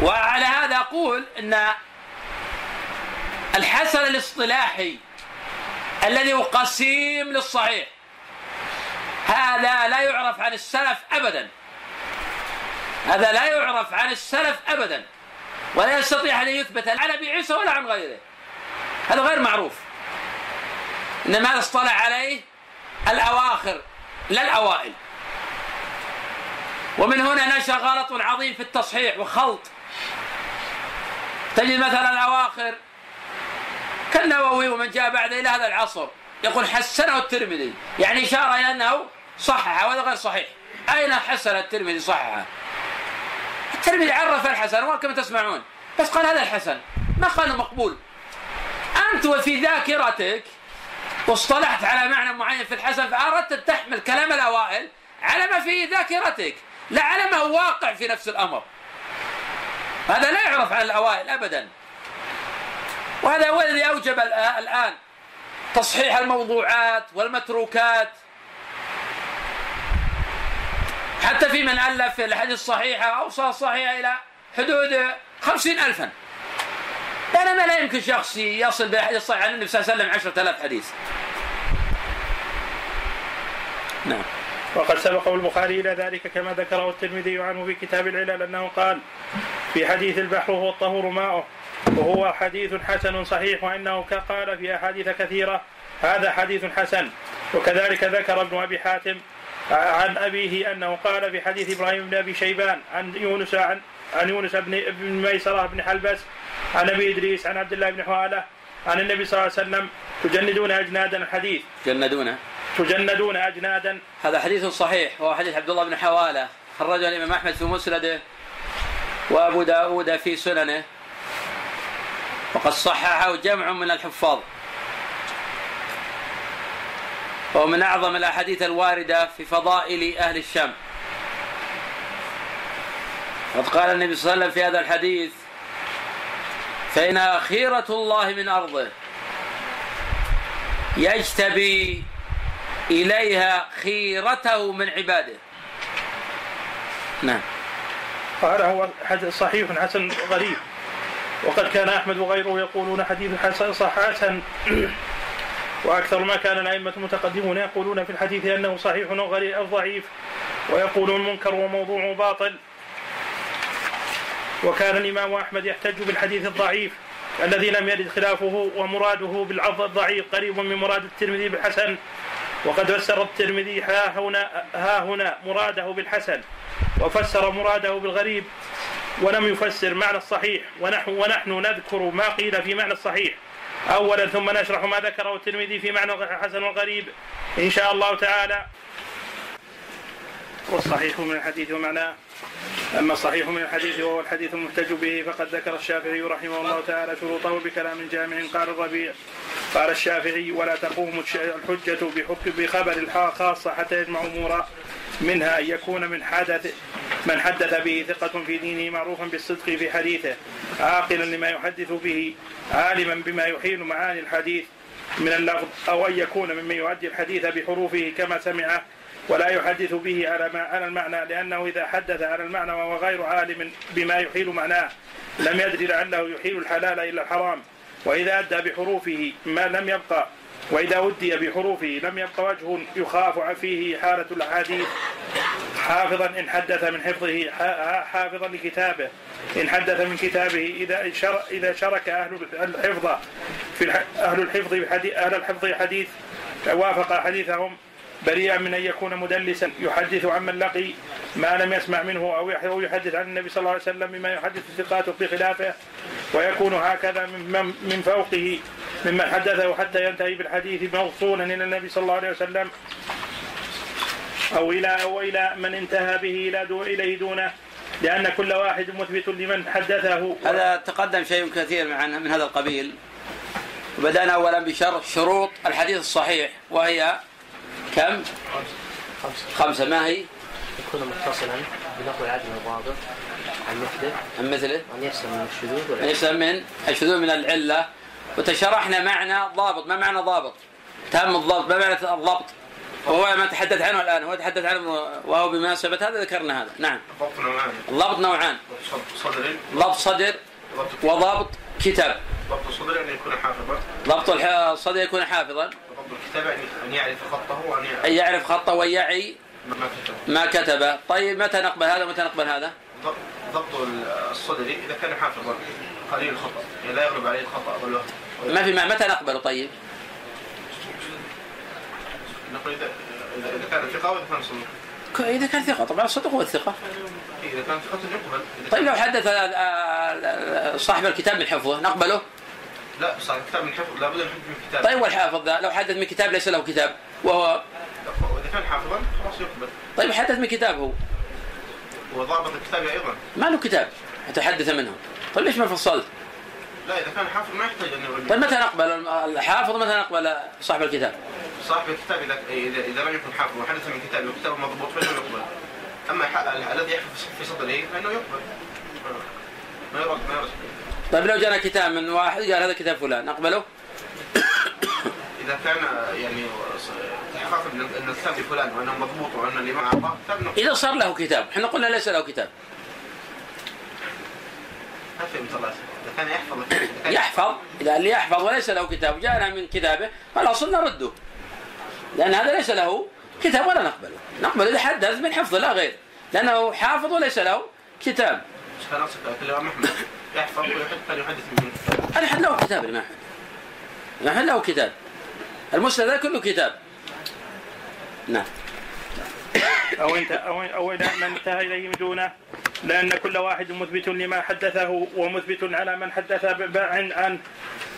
وعلى هذا أقول أن الحسن الاصطلاحي الذي هو قسيم للصحيح. هذا لا يعرف عن السلف أبدا. هذا لا يعرف عن السلف أبدا. ولا يستطيع أن يثبت عن أبي عيسى ولا عن غيره. هذا غير معروف. إنما هذا اصطلح عليه الأواخر لا الأوائل. ومن هنا نشأ غلط عظيم في التصحيح وخلط. تجد مثلا الأواخر كالنووي ومن جاء بعد إلى هذا العصر. يقول حسنه الترمذي. يعني إشارة إلى أنه صحح وهذا غير صحيح. أين حسن الترمذي صححه؟ الترمذي عرف الحسن وكما تسمعون. بس قال هذا الحسن. ما قال مقبول. أنت وفي ذاكرتك واصطلحت على معنى معين في الحسن فأردت أن تحمل كلام الأوائل على ما في ذاكرتك. لا على ما هو واقع في نفس الأمر. هذا لا يعرف عن الأوائل أبدا. وهذا هو الذي أوجب الآن تصحيح الموضوعات والمتروكات. حتى في من ألف الحديث الصحيحة أوصى الصحيحة إلى حدود خمسين ألفا. بينما لا يمكن شخص يصل بالحديث الصحيح عن النبي صلى الله عليه وسلم عشرة آلاف حديث. نعم. وقد سبقه البخاري إلى ذلك كما ذكره الترمذي عنه في كتاب العلل أنه قال في حديث البحر هو الطهور ماؤه. وهو حديث حسن صحيح وإنه قال في أحاديث كثيرة هذا حديث حسن. وكذلك ذكر ابن أبي حاتم عن أبيه أنه قال في حديث إبراهيم بن أبي شيبان عن يونس عن عن يونس بن بن ميسرة بن حلبس عن أبي إدريس عن عبد الله بن حوالة عن النبي صلى الله عليه وسلم تجندون أجنادا الحديث. تجندون؟ تجندون أجنادا. هذا حديث صحيح وهو حديث عبد الله بن حوالة خرجه الإمام أحمد في مسنده وأبو داود في سننه. وقد صححه جمع من الحفاظ. وهو من أعظم الأحاديث الواردة في فضائل أهل الشام. قد قال النبي صلى الله عليه وسلم في هذا الحديث فإنها خيرة الله من أرضه يجتبي إليها خيرته من عباده. نعم. هذا هو صحيح حسن غريب. وقد كان أحمد وغيره يقولون حديث حسن صح وأكثر ما كان الأئمة المتقدمون يقولون في الحديث أنه صحيح أو ضعيف ويقولون منكر وموضوع وباطل وكان الإمام أحمد يحتج بالحديث الضعيف الذي لم يرد خلافه ومراده بالعض الضعيف قريب من مراد الترمذي بالحسن. وقد فسر الترمذي ها هنا ها هنا مراده بالحسن وفسر مراده بالغريب. ولم يفسر معنى الصحيح ونحن, ونحن نذكر ما قيل في معنى الصحيح. أولا ثم نشرح ما ذكره الترمذي في معنى حسن الغريب إن شاء الله تعالى. والصحيح من الحديث ومعناه. أما الصحيح من الحديث وهو الحديث المحتج به فقد ذكر الشافعي رحمه الله تعالى شروطه بكلام جامع قال الربيع. قال الشافعي ولا تقوم الحجة بخبر الخاصة حتى يجمع أمورا منها أن يكون من حدث من حدث به ثقة في دينه معروفا بالصدق في حديثه عاقلا لما يحدث به عالما بما يحيل معاني الحديث من اللفظ أو أن يكون ممن يؤدي الحديث بحروفه كما سمعه ولا يحدث به على ما على المعنى لأنه إذا حدث على المعنى وهو غير عالم بما يحيل معناه لم يدري لعله يحيل الحلال إلى الحرام وإذا أدى بحروفه ما لم يبقى وإذا أدي بحروفه لم يبقى وجه يخاف فيه حالة الأحاديث. حافظا إن حدث من حفظه حافظا لكتابه. إن حدث من كتابه إذا إذا شرك أهل الحفظ في أهل الحفظ أهل الحفظ حديث وافق حديثهم. بريئا من أن يكون مدلسا يحدث عمن لقي ما لم يسمع منه أو يحدث عن النبي صلى الله عليه وسلم بما يحدث ثقاته بخلافه ويكون هكذا من من فوقه. ممن حدثه حتى ينتهي بالحديث موصولا إلى النبي صلى الله عليه وسلم أو إلى أو إلى من انتهى به إلى دو إليه دونه لأن كل واحد مثبت لمن حدثه. هذا تقدم شيء كثير من هذا القبيل. بدأنا أولا بشرح شروط الحديث الصحيح وهي كم؟ خمسة. خمسة ما هي؟ يكون متصلا بنقل عدل الضابط عن مثله عن مثله. أن يسلم من الشذوذ ولا ليس من الشذوذ من العلة. وتشرحنا معنى ضابط ما معنى ضابط؟ تام الضبط ما معنى الضبط؟ وهو ما تحدث عنه الآن هو تحدث عنه وهو بمناسبة هذا ذكرنا هذا. نعم. ضبط نوعان. الضبط نوعان. ضبط صدري ضبط صدر ضبط وضبط كتاب. ضبط صدري أن يكون حافظا. ضبط الصدر يكون حافظا. ضبط الكتابة أن- أن يعرف خطه وأن يعرف أن يعرف خطه ويعي ما كتب ما كتبه. طيب متى نقبل هذا ومتى نقبل هذا؟ ضبط- الصدري إذا كان حافظا قليل الخطأ. يعني لا يغلب عليه الخطأ والوهم ما في متى نقبله طيب؟ نقول إذا كان ثقة وإذا كان صدوق إذا كان ثقة طبعا الصدق هو الثقة. إذا كان ثقة يقبل. طيب لو حدث آه، آه، صاحب الكتاب من حفظه نقبله؟ لا صار كتاب من حفظ لابد يحفظ من كتاب طيب والحافظ ذا لو حدث من كتاب ليس له كتاب وهو وإذا كان حافظا خلاص يقبل. طيب حدث من كتاب هو. وضابط الكتاب أيضا. ما له كتاب حتى حدث منه. طيب ليش ما فصلت؟ لا إذا كان حافظ ما يحتاج أن يغني طيب متى نقبل؟ الحافظ متى نقبل صاحب الكتاب؟ صاحب الكتاب إذا إذا إذا لم يكن حافظ وحدث من كتاب وكتاب مضبوط فإنه يقبل. ال- الذي يحفظ في صدره فإنه يقبل. ما يرد ما يرد طيب لو جانا كتاب من واحد قال هذا كتاب فلان نقبله؟ إذا كان يعني تحقق أن الكتاب لفلان وأنه مضبوط أعطاه كتاب نقبل. إذا صار له كتاب إحنا قلنا ليس له كتاب. ما كان يحفظ. يحفظ إذا اللي يحفظ وليس له كتاب جاءنا من كتابه فالأصل نرده. لأن هذا ليس له كتاب ولا نقبله. نقبل إذا حدث من حفظه لا غير. لأنه حافظ وليس له كتاب. يحفظ ويحدث كان يحدث من كتاب الأحد له كتاب أحمد الأحد له كتاب. المسند كله كتاب. نعم. أو انت أو أو إلى من انتهى إليه من دونه. لأن كل واحد مثبت لما حدثه ومثبت على من حدث عنه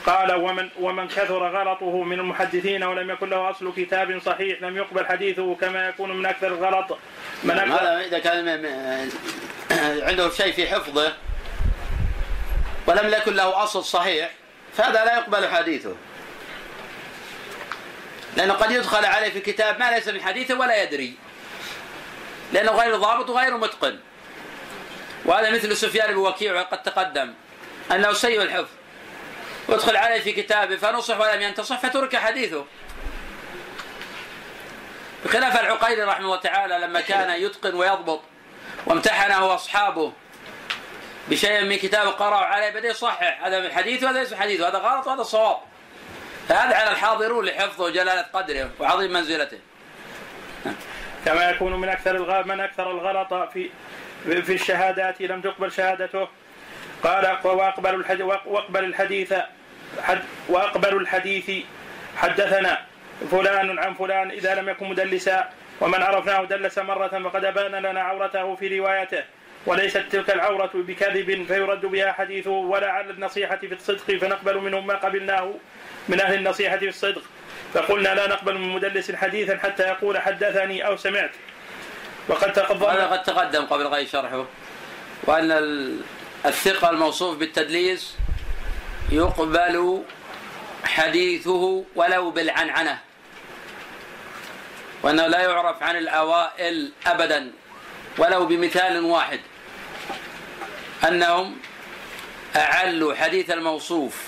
قال ومن ومن كثر غلطه من المحدثين ولم يكن له أصل كتاب صحيح لم يقبل حديثه كما يكون من أكثر الغلط. من أكثر هذا إذا كان عنده شيء في حفظه ولم يكن له أصل صحيح فهذا لا يقبل حديثه. لأنه قد يدخل عليه في كتاب ما ليس من حديثه ولا يدري. لأنه غير ضابط وغير متقن. وهذا مثل سفيان بن وكيع وقد تقدم أنه سيء الحفظ. يدخل عليه في كتابه فنصح ولم ينتصح فترك حديثه. بخلاف العقيلي رحمه الله تعالى لما كان يتقن ويضبط وامتحنه أصحابه بشيء من كتابه قرأوا عليه بدأ يصحح. هذا من حديثه وهذا ليس من حديثه هذا غلط وهذا صواب. فهذا على الحاضرون لحفظه وجلالة قدره وعظيم منزلته. كما يكون من أكثر الغ... من أكثر الغلط في في الشهادات لم تقبل شهادته. قال وأقبل الحديث وأقبل الحديث حد وأقبل الحديث حدثنا فلان عن فلان إذا لم يكن مدلسا ومن عرفناه دلس مرة فقد أبان لنا عورته في روايته. وليست تلك العورة بكذب فيرد بها حديثه ولا على النصيحة في الصدق فنقبل منهم ما قبلناه من أهل النصيحة في الصدق. فقلنا لا نقبل من مدلس حديثا حتى يقول حدثني أو سمعت. وقد هذا تقدم قد تقدم قبل غير شرحه. وأن ال- الثقة الموصوف بالتدليس يقبل حديثه ولو بالعنعنة. وأنه لا يعرف عن الأوائل أبدا ولو بمثال واحد. أنهم أعلوا حديث الموصوف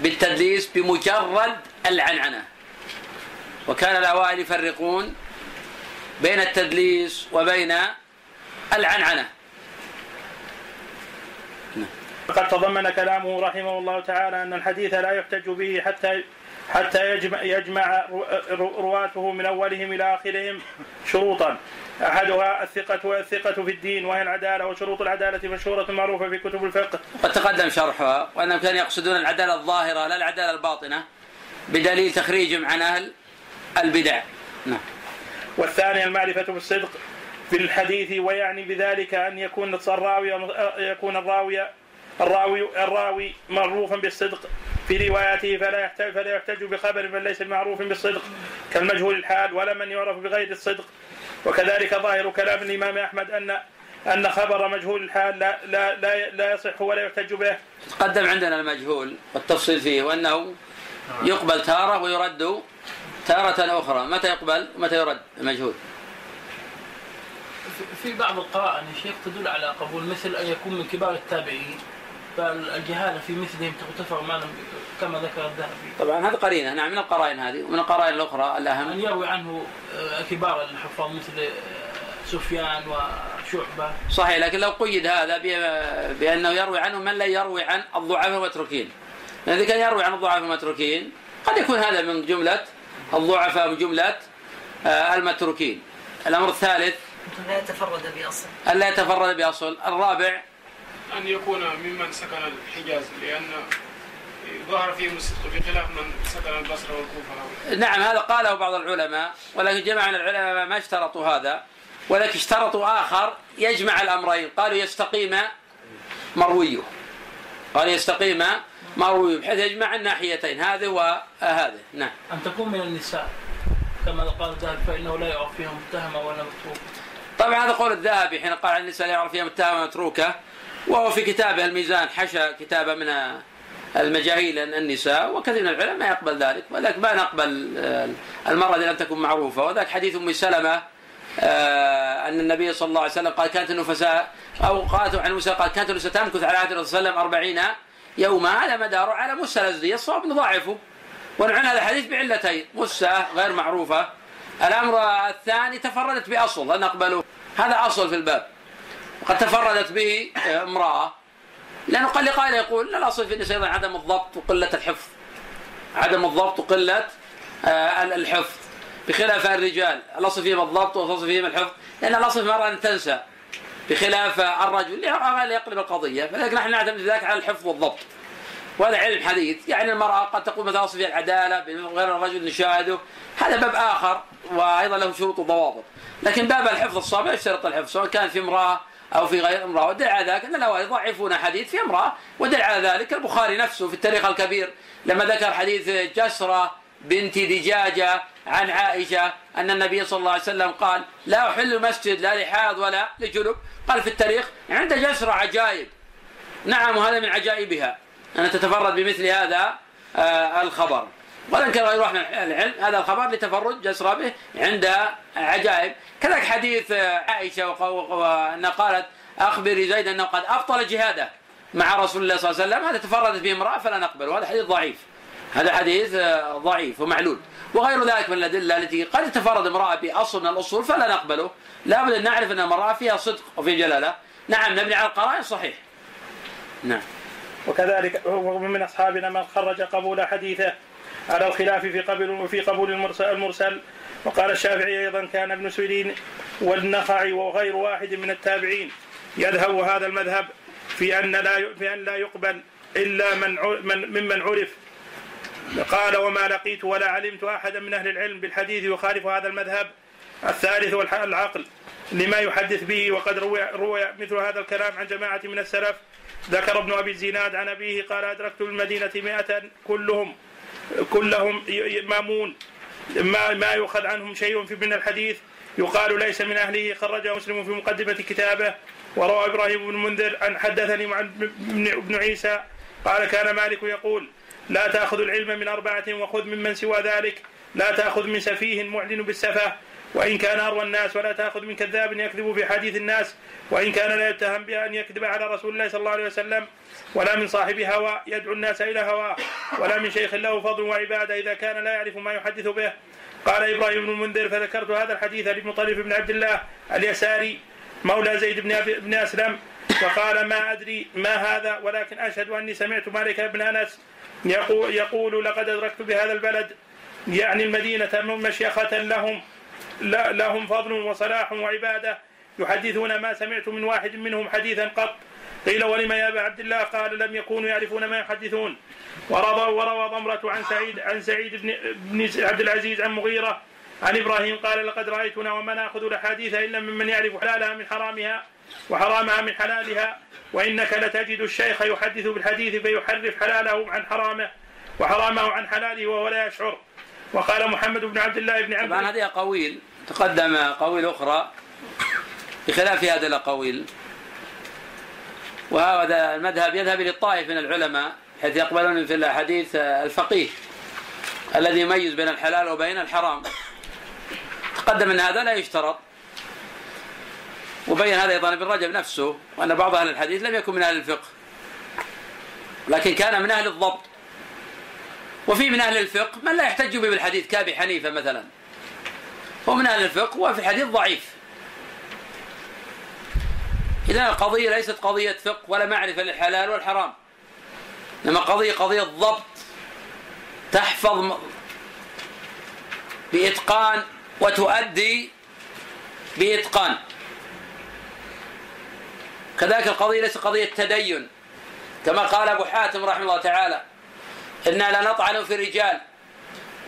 بالتدليس بمجرد العنعنة. وكان الأوائل يفرقون بين التدليس وبين العنعنة. قد تضمن كلامه رحمه الله تعالى أن الحديث لا يحتج به حتى حتى يجمع, يجمع رو- رواته من أولهم إلى آخرهم شروطا. أحدها الثقة والثقة في الدين وهي العدالة وشروط العدالة مشهورة معروفة في كتب الفقه. قد تقدم شرحها وأنهم كانوا يقصدون العدالة الظاهرة لا العدالة الباطنة بدليل تخريجهم عن أهل البدع. نعم. والثانية المعرفة بالصدق في الحديث ويعني بذلك أن يكون الراوي يكون الراوي الراوي الراوي معروفا بالصدق. في رواياته فلا يحتاج فلا يحتج بخبر من ليس معروف بالصدق. كالمجهول الحال ولا من يعرف بغير الصدق. وكذلك ظاهر كلام الإمام أحمد أن أن خبر مجهول الحال لا لا لا, لا يصح ولا يحتج به. تقدم عندنا المجهول والتفصيل فيه وأنه يقبل تارة ويرد تارة أخرى متى يقبل؟ ومتى يرد؟ المجهول في بعض القرائن يا شيخ تدل على قبول مثل أن يكون من كبار التابعين فالجهاله في مثلهم تغتفر ما لم كما ذكر الذهبي. طبعا هذه قرينة نعم من القرائن هذه ومن القرائن الأخرى أن الاهم يروي عنه آه، كبار الحفاظ مثل آه، سفيان وشعبة. صحيح لكن لو قيد هذا ب- بأنه يروي عنه من لا يروي عن الضعفاء المتروكين. لأن إذا كان يروي عن الضعفاء المتروكين قد يكون هذا من جملة الضعفاء من جملة آه، المتروكين. الأمر الثالث لا يتفرد بأصل. الا يتفرد بأصل. الرابع أن يكون ممن سكن الحجاز لأن ظهر فيهم الصدق بخلاف من سكن البصرة والكوفة. نعم هذا قاله بعض العلماء ولكن من العلماء ما اشترطوا هذا ولكن اشترطوا آخر يجمع الأمرين. قالوا يستقيم مرويه. قالوا يستقيم مرويه بحيث يجمع الناحيتين هذه وهذه نعم. أن تكون من النساء كما قال الذهبي فإنه لا يعرف فيها متهمة ولا متروكة. طبعا هذا قول الذهبي حين قال عن النساء لا يعرف فيها متهمة متروكة وهو في كتابه الميزان حشى كتابه من المجاهيل النساء وكثير من العلماء يقبل ذلك ولكن ما نقبل المرأة التي لم تكن معروفة. وذاك حديث أم سلمة آه، أن النبي صلى الله عليه وسلم قال كانت النفساء أو قالت عن موسى قال كانت النفساء تمكث على عهد الرسول صلى الله عليه وسلم أربعين يوما هذا مداره على موسى الأزدي الصواب نضاعفه ونعن هذا الحديث بعلتين موسى غير معروفة. الأمر الثاني تفردت بأصل لا نقبله هذا أصل في الباب. وقد تفردت به آه، امرأة. لأنه قال قائل يقول لا الأصل في النساء أيضا عدم الضبط وقلة الحفظ. عدم الضبط وقلة آه، الحفظ. بخلاف الرجال الأصل فيهم الضبط والأصل فيهم الحفظ. لأن الأصل في المرأة أن تنسى. بخلاف الرجل اللي يقلب القضية فلذلك نحن نعتمد ذلك على الحفظ والضبط. وهذا علم حديث. يعني المرأة قد تقول مثلا أصل العدالة غير الرجل نشاهده. هذا باب آخر وأيضا له شروط وضوابط. لكن باب الحفظ الصواب لا يشترط الحفظ؟ سواء كان في امرأة أو في غير امرأة. ودل على ذلك أن الأوائل يضعفون حديث في امرأة. ودل على ذلك البخاري نفسه في التاريخ الكبير لما ذكر حديث جسرة بنت دجاجة عن عائشة أن النبي صلى الله عليه وسلم قال لا أحل مسجد لا لحاض ولا لجنب. قال في التاريخ عند جسرة عجائب. نعم وهذا من عجائبها. أن تتفرد بمثل هذا آه، الخبر. وذكر غير واحد من العلم هذا الخبر لتفرد جسر به عند عجائب. كذلك حديث آه، عائشة وق- وأنها قالت أخبري زيد أنه قد أبطل جهاده مع رسول الله صلى الله عليه وسلم. هذا تفردت به امرأة فلا نقبل وهذا حديث ضعيف. هذا حديث آه، ضعيف ومعلول. وغير ذلك من الأدلة التي قد تفرد امرأة بأصل من الأصول فلا نقبله. لابد أن نعرف أن المرأة فيها صدق وفي جلالة. نعم نبني على القرائن صحيح. نعم. وكذلك ومن أصحابنا من خرج قبول حديثه. على الخلاف في قبول في قبول المرسل, المرسل. وقال الشافعي أيضا كان ابن سيرين والنخعي وغير واحد من التابعين يذهب هذا المذهب في أن لا في أن لا يقبل إلا من من ممن عرف. قال وما لقيت ولا علمت أحدا من أهل العلم بالحديث يخالف هذا المذهب الثالث العقل لما يحدث به وقد روي, روي مثل هذا الكلام عن جماعة من السلف. ذكر ابن أبي الزناد عن أبيه قال أدركت المدينة مائة كلهم كلهم مامون ما ما يؤخذ عنهم شيء في من الحديث. يقال ليس من أهله. خرجه مسلم في مقدمة كتابه. وروى إبراهيم بن منذر عن حدثني عن ابن عيسى. قال كان مالك يقول لا تأخذ العلم من أربعة وخذ ممن سوى ذلك. لا تأخذ من سفيه معلن بالسفه. وإن كان أروى الناس ولا تأخذ من كذاب يكذب في حديث الناس. وإن كان لا يتهم بان يكذب على رسول الله صلى الله عليه وسلم. ولا من صاحب هوى يدعو الناس إلى هواه. ولا من شيخ له فضل وعبادة إذا كان لا يعرف ما يحدث به. قال إبراهيم بن المنذر فذكرت هذا الحديث لمطرف بن عبد الله اليساري مولى زيد بن بن أسلم. فقال ما أدري ما هذا ولكن أشهد أني سمعت مالك بن أنس يقول, يقول لقد أدركت بهذا البلد يعني المدينة مشيخة لهم لهم فضل وصلاح وعبادة يحدثون ما سمعت من واحد منهم حديثا قط. قيل ولم يا أبا عبد الله؟ قال لم يكونوا يعرفون ما يحدثون. وروى وروى ضمرة عن سعيد عن سعيد بن, بن عبد العزيز عن مغيرة عن إبراهيم قال لقد رأيتنا وما نأخذ الأحاديث إلا ممن يعرف حلالها من حرامها. وحرامها من حلالها وإنك لتجد الشيخ يحدث بالحديث فيحرف حلاله عن حرامه وحرامه عن حلاله وهو لا يشعر. وقال محمد بن عبد الله بن طبعا عمرو هذه أقاويل تقدم أقاويل أخرى بخلاف هذه الأقاويل. وهذا المذهب يذهب إلى الطائف من العلماء حيث يقبلون في الحديث الفقيه الذي يميز بين الحلال وبين الحرام. تقدم أن هذا لا يشترط. وبين هذا أيضا ابن رجب نفسه وأن بعض أهل الحديث لم يكن من أهل الفقه لكن كان من أهل الضبط. وفي من أهل الفقه من لا يحتج به بالحديث كأبي حنيفة مثلا. هو من أهل الفقه وفي الحديث ضعيف. إذا القضية ليست قضية فقه ولا معرفة للحلال والحرام إنما قضية قضية ضبط تحفظ بإتقان وتؤدي بإتقان. كذلك القضية ليست قضية تدين كما قال أبو حاتم رحمه الله تعالى إنا لنطعن في الرجال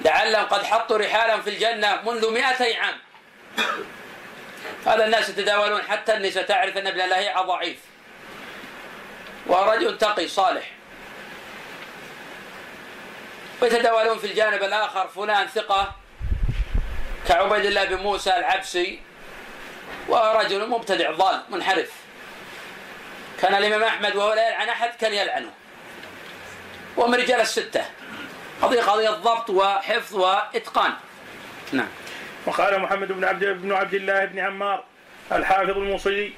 لعلهم قد حطوا رحالا في الجنة منذ مئتي عام. هذا الناس يتداولون حتى النساء تعرف أن ابن لهيعة ضعيف. ورجل تقي صالح. ويتداولون في الجانب الآخر فلان ثقة كعبيد الله بن موسى العبسي ورجل مبتدع ضال منحرف. كان الإمام أحمد وهو لا يلعن أحد كان يلعنه. وهم رجال الستة. قضية قضية ضبط وحفظ وإتقان. نعم. وقال محمد بن عبد بن عبد الله بن عمار الحافظ الموصلي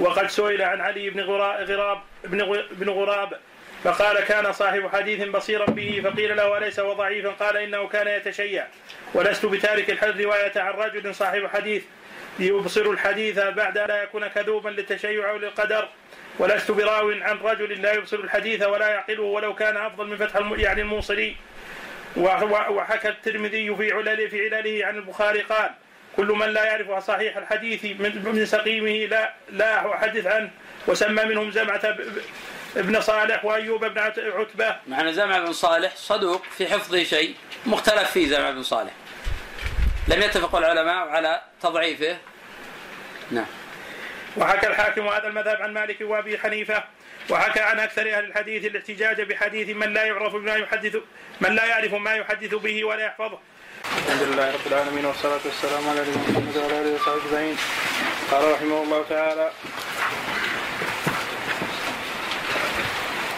وقد سئل عن علي بن غراب بن بن غراب فقال كان صاحب حديث بصيرا به فقيل له أليس هو قال إنه كان يتشيع. ولست بتارك الحديث رواية عن رجل صاحب حديث يبصر الحديث بعد لا يكون كذوبا للتشيع أو للقدر ولست براو عن رجل لا يبصر الحديث ولا يعقله ولو كان أفضل من فتح يعني الموصلي وحكى الترمذي في علل في علله عن البخاري قال كل من لا يعرف صحيح الحديث من من سقيمه لا لا أحدث عنه وسمى منهم زمعة ابن صالح وأيوب بن عتبة. معنى زمعة بن صالح صدوق في حفظه شيء مختلف فيه زمعة بن صالح. لم يتفق العلماء على تضعيفه. نعم. وحكى الحاكم هذا المذهب عن مالك وأبي حنيفة وحكى عن أكثر أهل الحديث الاحتجاج بحديث من لا يعرف ما يحدث من لا يعرف ما يحدث به ولا يحفظه. الحمد لله رب العالمين والصلاة والسلام على نبينا محمد وعلى آله وصحبه أجمعين. قال رحمه الله تعالى: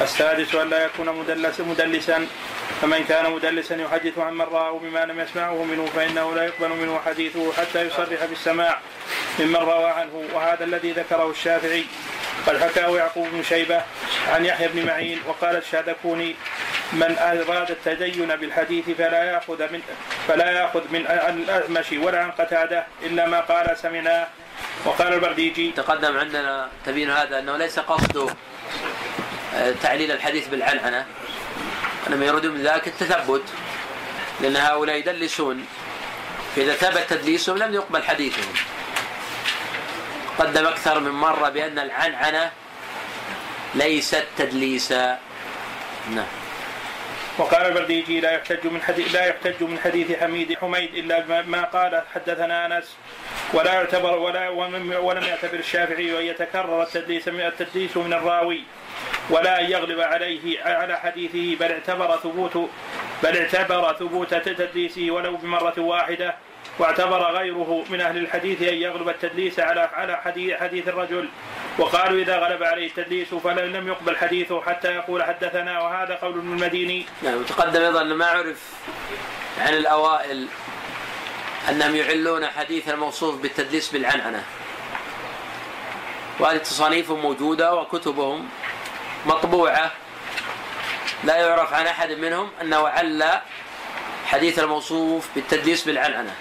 السادس أن لا يكون مدلس مدلسا فمن كان مدلسا يحدث عن من رآه بما لم يسمعه منه فإنه لا يقبل منه حديثه حتى يصرح بالسماع ممن روى عنه وهذا الذي ذكره الشافعي. قد حكاه يعقوب بن شيبة عن يحيى بن معين وقال الشاذكوني من أراد التدين بالحديث فلا يأخذ من فلا يأخذ من الأعمش ولا عن قتادة إلا ما قال سمعناه وقال البرديجي تقدم عندنا تبين هذا أنه ليس قصده آه، تعليل الحديث بالعنعنة. انما يريدون من ذلك التثبت لأن هؤلاء يدلسون. فإذا ثبت تدليسهم لم يقبل حديثهم. قدم أكثر من مرة بأن العنعنة ليست تدليسا. نعم. وقال البرديجي لا يحتج من حديث لا يحتج من حديث حميد حميد إلا ما قال حدثنا أنس ولا يعتبر ولا ولم يعتبر الشافعي أن يتكرر التدليس من التدليس من الراوي ولا أن يغلب عليه على حديثه بل اعتبر ثبوت بل اعتبر ثبوت تدليسه ولو بمرة واحدة واعتبر غيره من أهل الحديث أن يغلب التدليس على على حديث, حديث الرجل وقالوا إذا غلب عليه التدليس فلم يقبل حديثه حتى يقول حدثنا وهذا قول المديني. نعم وتقدم أيضا ما عرف عن الأوائل أنهم يعلون حديث الموصوف بالتدليس بالعنعنة. وهذه تصانيفهم موجودة وكتبهم مطبوعة لا يعرف عن أحد منهم أنه عل حديث الموصوف بالتدليس بالعنعنة.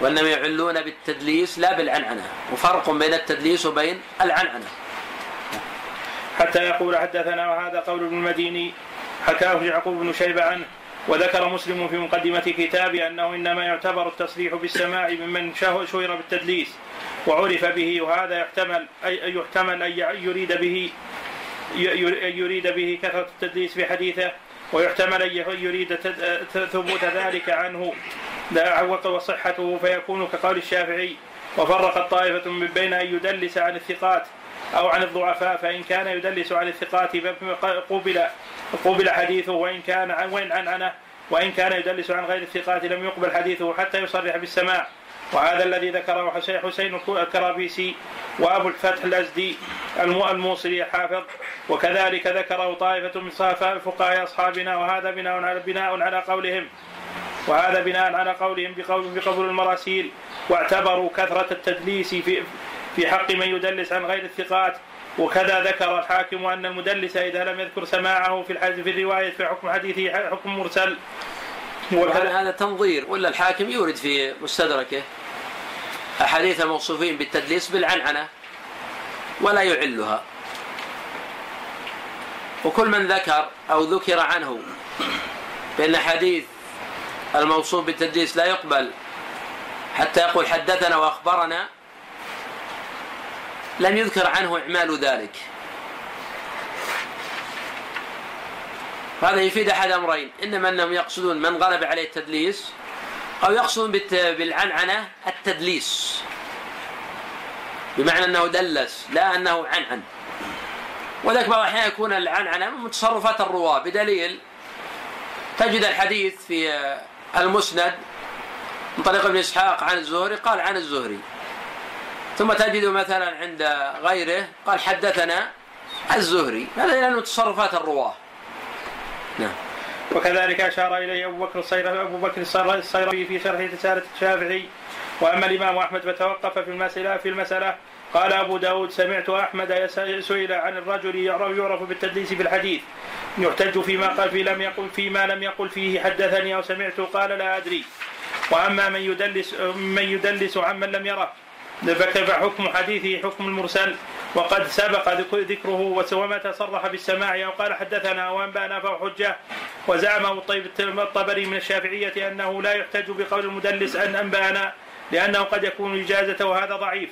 وإنما يعلون بالتدليس لا بالعنعنة وفرق بين التدليس وبين العنعنة حتى يقول حدثنا وهذا قول ابن المديني حكاه يعقوب بن شيبة عنه وذكر مسلم في مقدمة كتابه أنه إنما يعتبر التصريح بالسماع ممن شهر بالتدليس وعرف به وهذا يحتمل أي يحتمل أن يريد به يريد به كثرة التدليس في حديثه ويحتمل أن يريد ثبوت ذلك عنه. وصحته فيكون كقول الشافعي وفرقت طائفة من بين أن يدلس عن الثقات أو عن الضعفاء فإن كان يدلس عن الثقات قبل قبل حديثه وإن كان عن وإن عن عنه وإن كان يدلس عن غير الثقات لم يقبل حديثه حتى يصرح بالسماع. وهذا الذي ذكره حسين حسين الكرابيسي وأبو الفتح الأزدي الموصلي الحافظ. وكذلك ذكره طائفة من فقهاء أصحابنا وهذا بناء على بناء على قولهم. وهذا بناء على قولهم بقول بقبول المراسيل. واعتبروا كثرة التدليس في في حق من يدلس عن غير الثقات. وكذا ذكر الحاكم أن المدلس إذا لم يذكر سماعه في الحديث في الرواية في حكم حديثه حكم مرسل. وهذا هذا تنظير ولا الحاكم يورد في مستدركه أحاديث الموصوفين بالتدليس بالعنعنة ولا يعلها؟ وكل من ذكر أو ذكر عنه بأن حديث الموصوف بالتدليس لا يقبل حتى يقول حدثنا وأخبرنا لم يذكر عنه إعمال ذلك. هذا يفيد أحد أمرين. إنما أنهم يقصدون من غلب عليه التدليس أو يقصدون بالعنعنة التدليس. بمعنى أنه دلس لا أنه عنعن. وذلك بعض الأحيان يكون العنعنة من تصرفات الرواة. بدليل تجد الحديث في المسند من طريق ابن إسحاق عن الزهري قال عن الزهري ثم تجد مثلا عند غيره قال حدثنا الزهري. هذا لأنه تصرفات الرواة. نعم. وكذلك أشار إليه أبو بكر الصيرفي أبو بكر الصيرفي في شرح رسالة الشافعي. وأما الإمام أحمد فتوقف في المسألة في المسألة قال أبو داود سمعت أحمد سئل عن الرجل يعرف, يعرف بالتدليس في الحديث. يحتج فيما قال في لم يقل فيما لم يقل فيه حدثني أو سمعت قال لا أدري. وأما من يدلس من يدلس عمن لم يره. فكيف حكم حديثه حكم المرسل. وقد سبق ذكره ومتى صرح بالسماع. أو قال حدثنا أو انبانا فهو حجة. وزعم الطبري من الشافعية أنه لا يحتج بقول المدلس أن أنبأنا لأنه قد يكون اجازته وهذا ضعيف.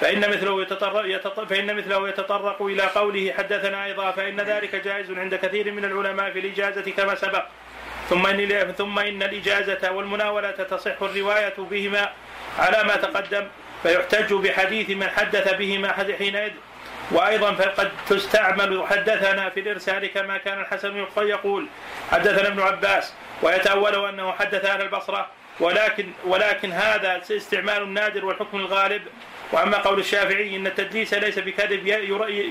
فإن مثله يتطرق فإن مثله يتطرق إلى قوله حدثنا أيضا فإن ذلك جائز عند كثير من العلماء في الإجازة كما سبق. ثم إن ثم إن الإجازة والمناولة تصح الرواية بهما على ما تقدم. فيحتج بحديث من حدث بهما حينئذ وأيضا فقد تستعمل حدثنا في الإرسال كما كان الحسن يقول حدثنا ابن عباس ويتأول أنه حدث أهل البصرة ولكن ولكن هذا استعمال النادر والحكم الغالب. وأما قول الشافعي إن التدليس ليس بكذب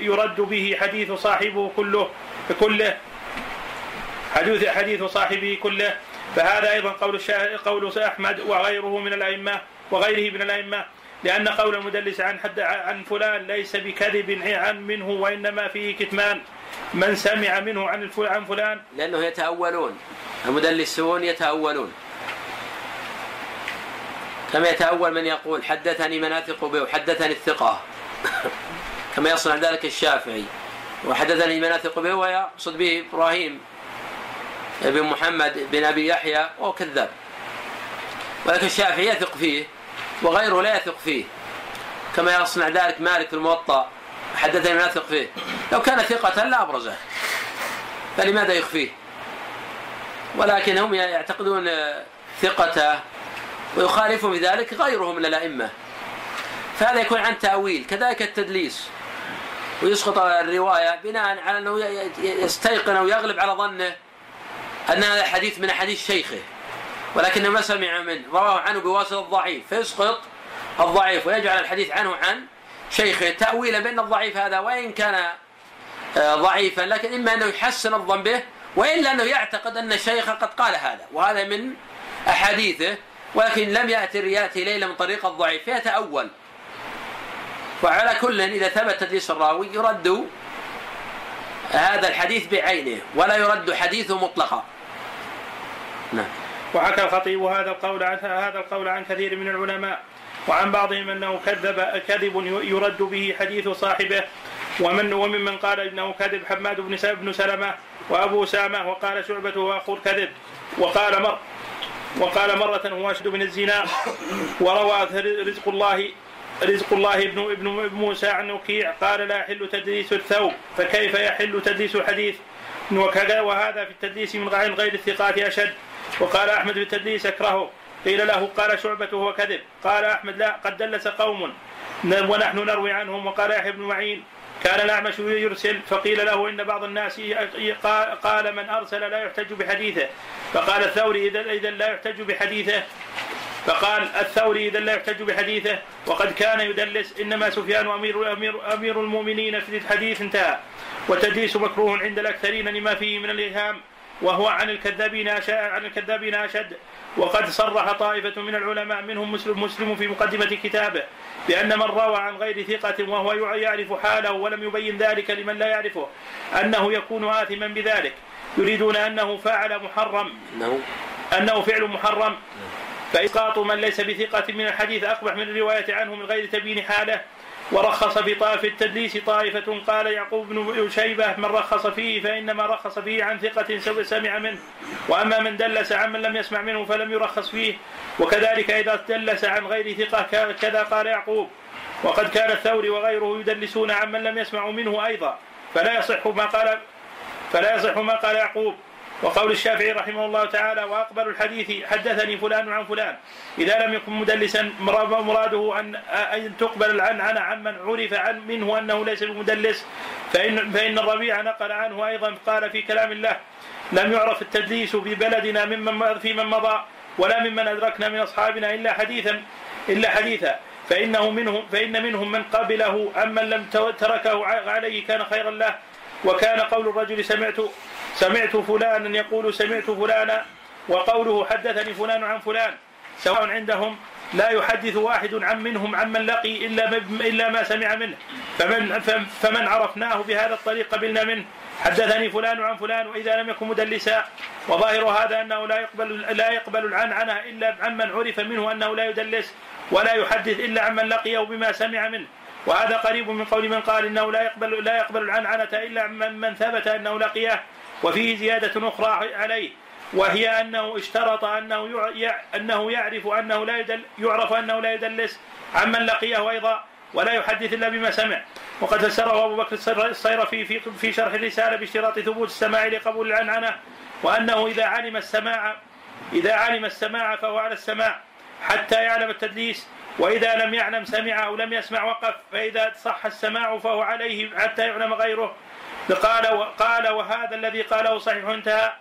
يرد به حديث صاحبه كله كله حديث حديث صاحبه كله. فهذا أيضا قول قول أحمد وغيره من الائمه وغيره من الأئمة. لأن قول المدلس عن حد عن فلان ليس بكذب عن منه وإنما فيه كتمان. من سمع منه عن عن فلان. لأنه يتأولون. المدلسون يتأولون. كما يتأول من يقول حدثني من أثق به وحدثني الثقة. كما يصنع ذلك الشافعي. وحدثني من أثق به ويقصد به إبراهيم بن محمد بن أبي يحيى وهو كذاب. ولكن الشافعي يثق فيه. وغيره لا يثق فيه. كما يصنع ذلك مالك في الموطأ حدثني ما يثق فيه. لو كان ثقة لا أبرزه. فلماذا يخفيه؟ ولكن هم يعتقدون ثقته ويخالفهم في ذلك غيره من الأئمة. فهذا يكون عن تأويل كذلك التدليس. ويسقط الرواية بناء على أنه يستيقن أو يغلب على ظنه أن هذا حديث من أحاديث شيخه. ولكنه ما سمع منه رواه عنه بواسطة الضعيف فيسقط الضعيف ويجعل الحديث عنه عن شيخه تأويلا بأن الضعيف هذا وإن كان آه، ضعيفا لكن إما أنه يحسن الظن به وإلا أنه يعتقد أن الشيخ قد قال هذا. وهذا من أحاديثه. ولكن لم يأتي يأتي ليلة من طريق الضعيف. فيتأول. وعلى كل إذا ثبت تدليس الراوي يرد هذا الحديث بعينه. ولا يرد حديثه مطلقا. نعم. وحكى الخطيب هذا القول عن هذا القول عن كثير من العلماء وعن بعضهم أنه كذب كذب يرد به حديث صاحبه ومن وممن قال إنه كذب حماد بن بن سلمة وأبو اسامه وقال شعبة واخو كذب وقال مر وقال مرة هو أشد من الزنا وروى رزق الله رزق الله ابن ابن موسى عن وكيع قال لا يحل تدليس الثوب فكيف يحل تدليس الحديث وهذا في التدليس من غير الثقات أشد. وقال أحمد بالتدليس أكرهه. قيل له قال شعبة هو كذب. قال أحمد لا قد دلس قوم. ونحن نروي عنهم. وقال يحيى بن معين كان الأعمش يرسل. فقيل له إن بعض الناس قال من أرسل لا يحتج بحديثه. فقال الثوري إذا إذا لا يحتج بحديثه. فقال الثوري إذا لا يحتج بحديثه. وقد كان يدلس إنما سفيان أمير أمير أمير المؤمنين في الحديث انتهى. والتدليس مكروه عند الأكثرين لما فيه من الإيهام وهو عن الكذابين عن الكذابين أشد. وقد صرح طائفة من العلماء منهم مسلم مسلم في مقدمة كتابه بأن من روى عن غير ثقة وهو يعرف حاله ولم يبين ذلك لمن لا يعرفه أنه يكون آثما بذلك. يريدون أنه فعل محرم. انه أنه فعل محرم. فإسقاط من ليس بثقة من الحديث أقبح من الرواية عنه من غير تبيين حاله. ورخص في طائف التدليس طائفة قال يعقوب بن شيبة من رخص فيه فإنما رخص فيه عن ثقة سمع منه. وأما من دلس عن من لم يسمع منه فلم يرخص فيه. وكذلك إذا دلس عن غير ثقة كذا قال يعقوب. وقد كان الثوري وغيره يدلسون عن من لم يسمعوا منه أيضا. فلا يصح ما قال فلا يصح ما قال يعقوب. وقول الشافعي رحمه الله تعالى وأقبل الحديث حدثني فلان عن فلان. إذا لم يكن مدلسا مرا- مراده ان أن تقبل العنعنه عمن عرف عن منه أنه ليس بمدلس فان فإن الربيع نقل عنه أيضا قال في كلام الله لم يعرف التدليس في بلدنا ممن في من مضى ولا ممن أدركنا من أصحابنا إلا حديثا إلا حديثا. فإنه منهم فإن منهم من قبله اما لم تركه عليه كان خيرا له. وكان قول الرجل سمعت سمعت فلانا يقول سمعت فلانا وقوله حدثني فلان عن فلان. سواء عندهم لا يحدث واحد عن منهم عمن لقي إلا إلا ما سمع منه. فمن فمن عرفناه بهذا الطريق قبلنا منه. حدثني فلان عن فلان وإذا لم يكن مدلسا. وظاهر هذا أنه لا يقبل لا يقبل العنعنه إلا عمن عرف منه أنه لا يدلس ولا يحدث إلا عمن لقيه بما سمع منه. وهذا قريب من قول من قال إنه لا يقبل لا يقبل العنعنه إلا من من ثبت أنه لقيه. وفيه زيادة أخرى عليه وهي أنه اشترط أنه يع... أنه يعرف أنه لا يدل يعرف أنه لا يدلس عمن لقيه أيضا ولا يحدث إلا بما سمع. وقد فسره أبو بكر الصيرفي في في شرح الرسالة باشتراط ثبوت السماع لقبول العنعنة وأنه إذا علم السماع إذا علم السماع فهو على السماع حتى يعلم التدليس وإذا لم يعلم سمع أو لم يسمع وقف فإذا صح السماع فهو عليه حتى يعلم غيره. قال قال وهذا الذي قاله صحيح انتهى.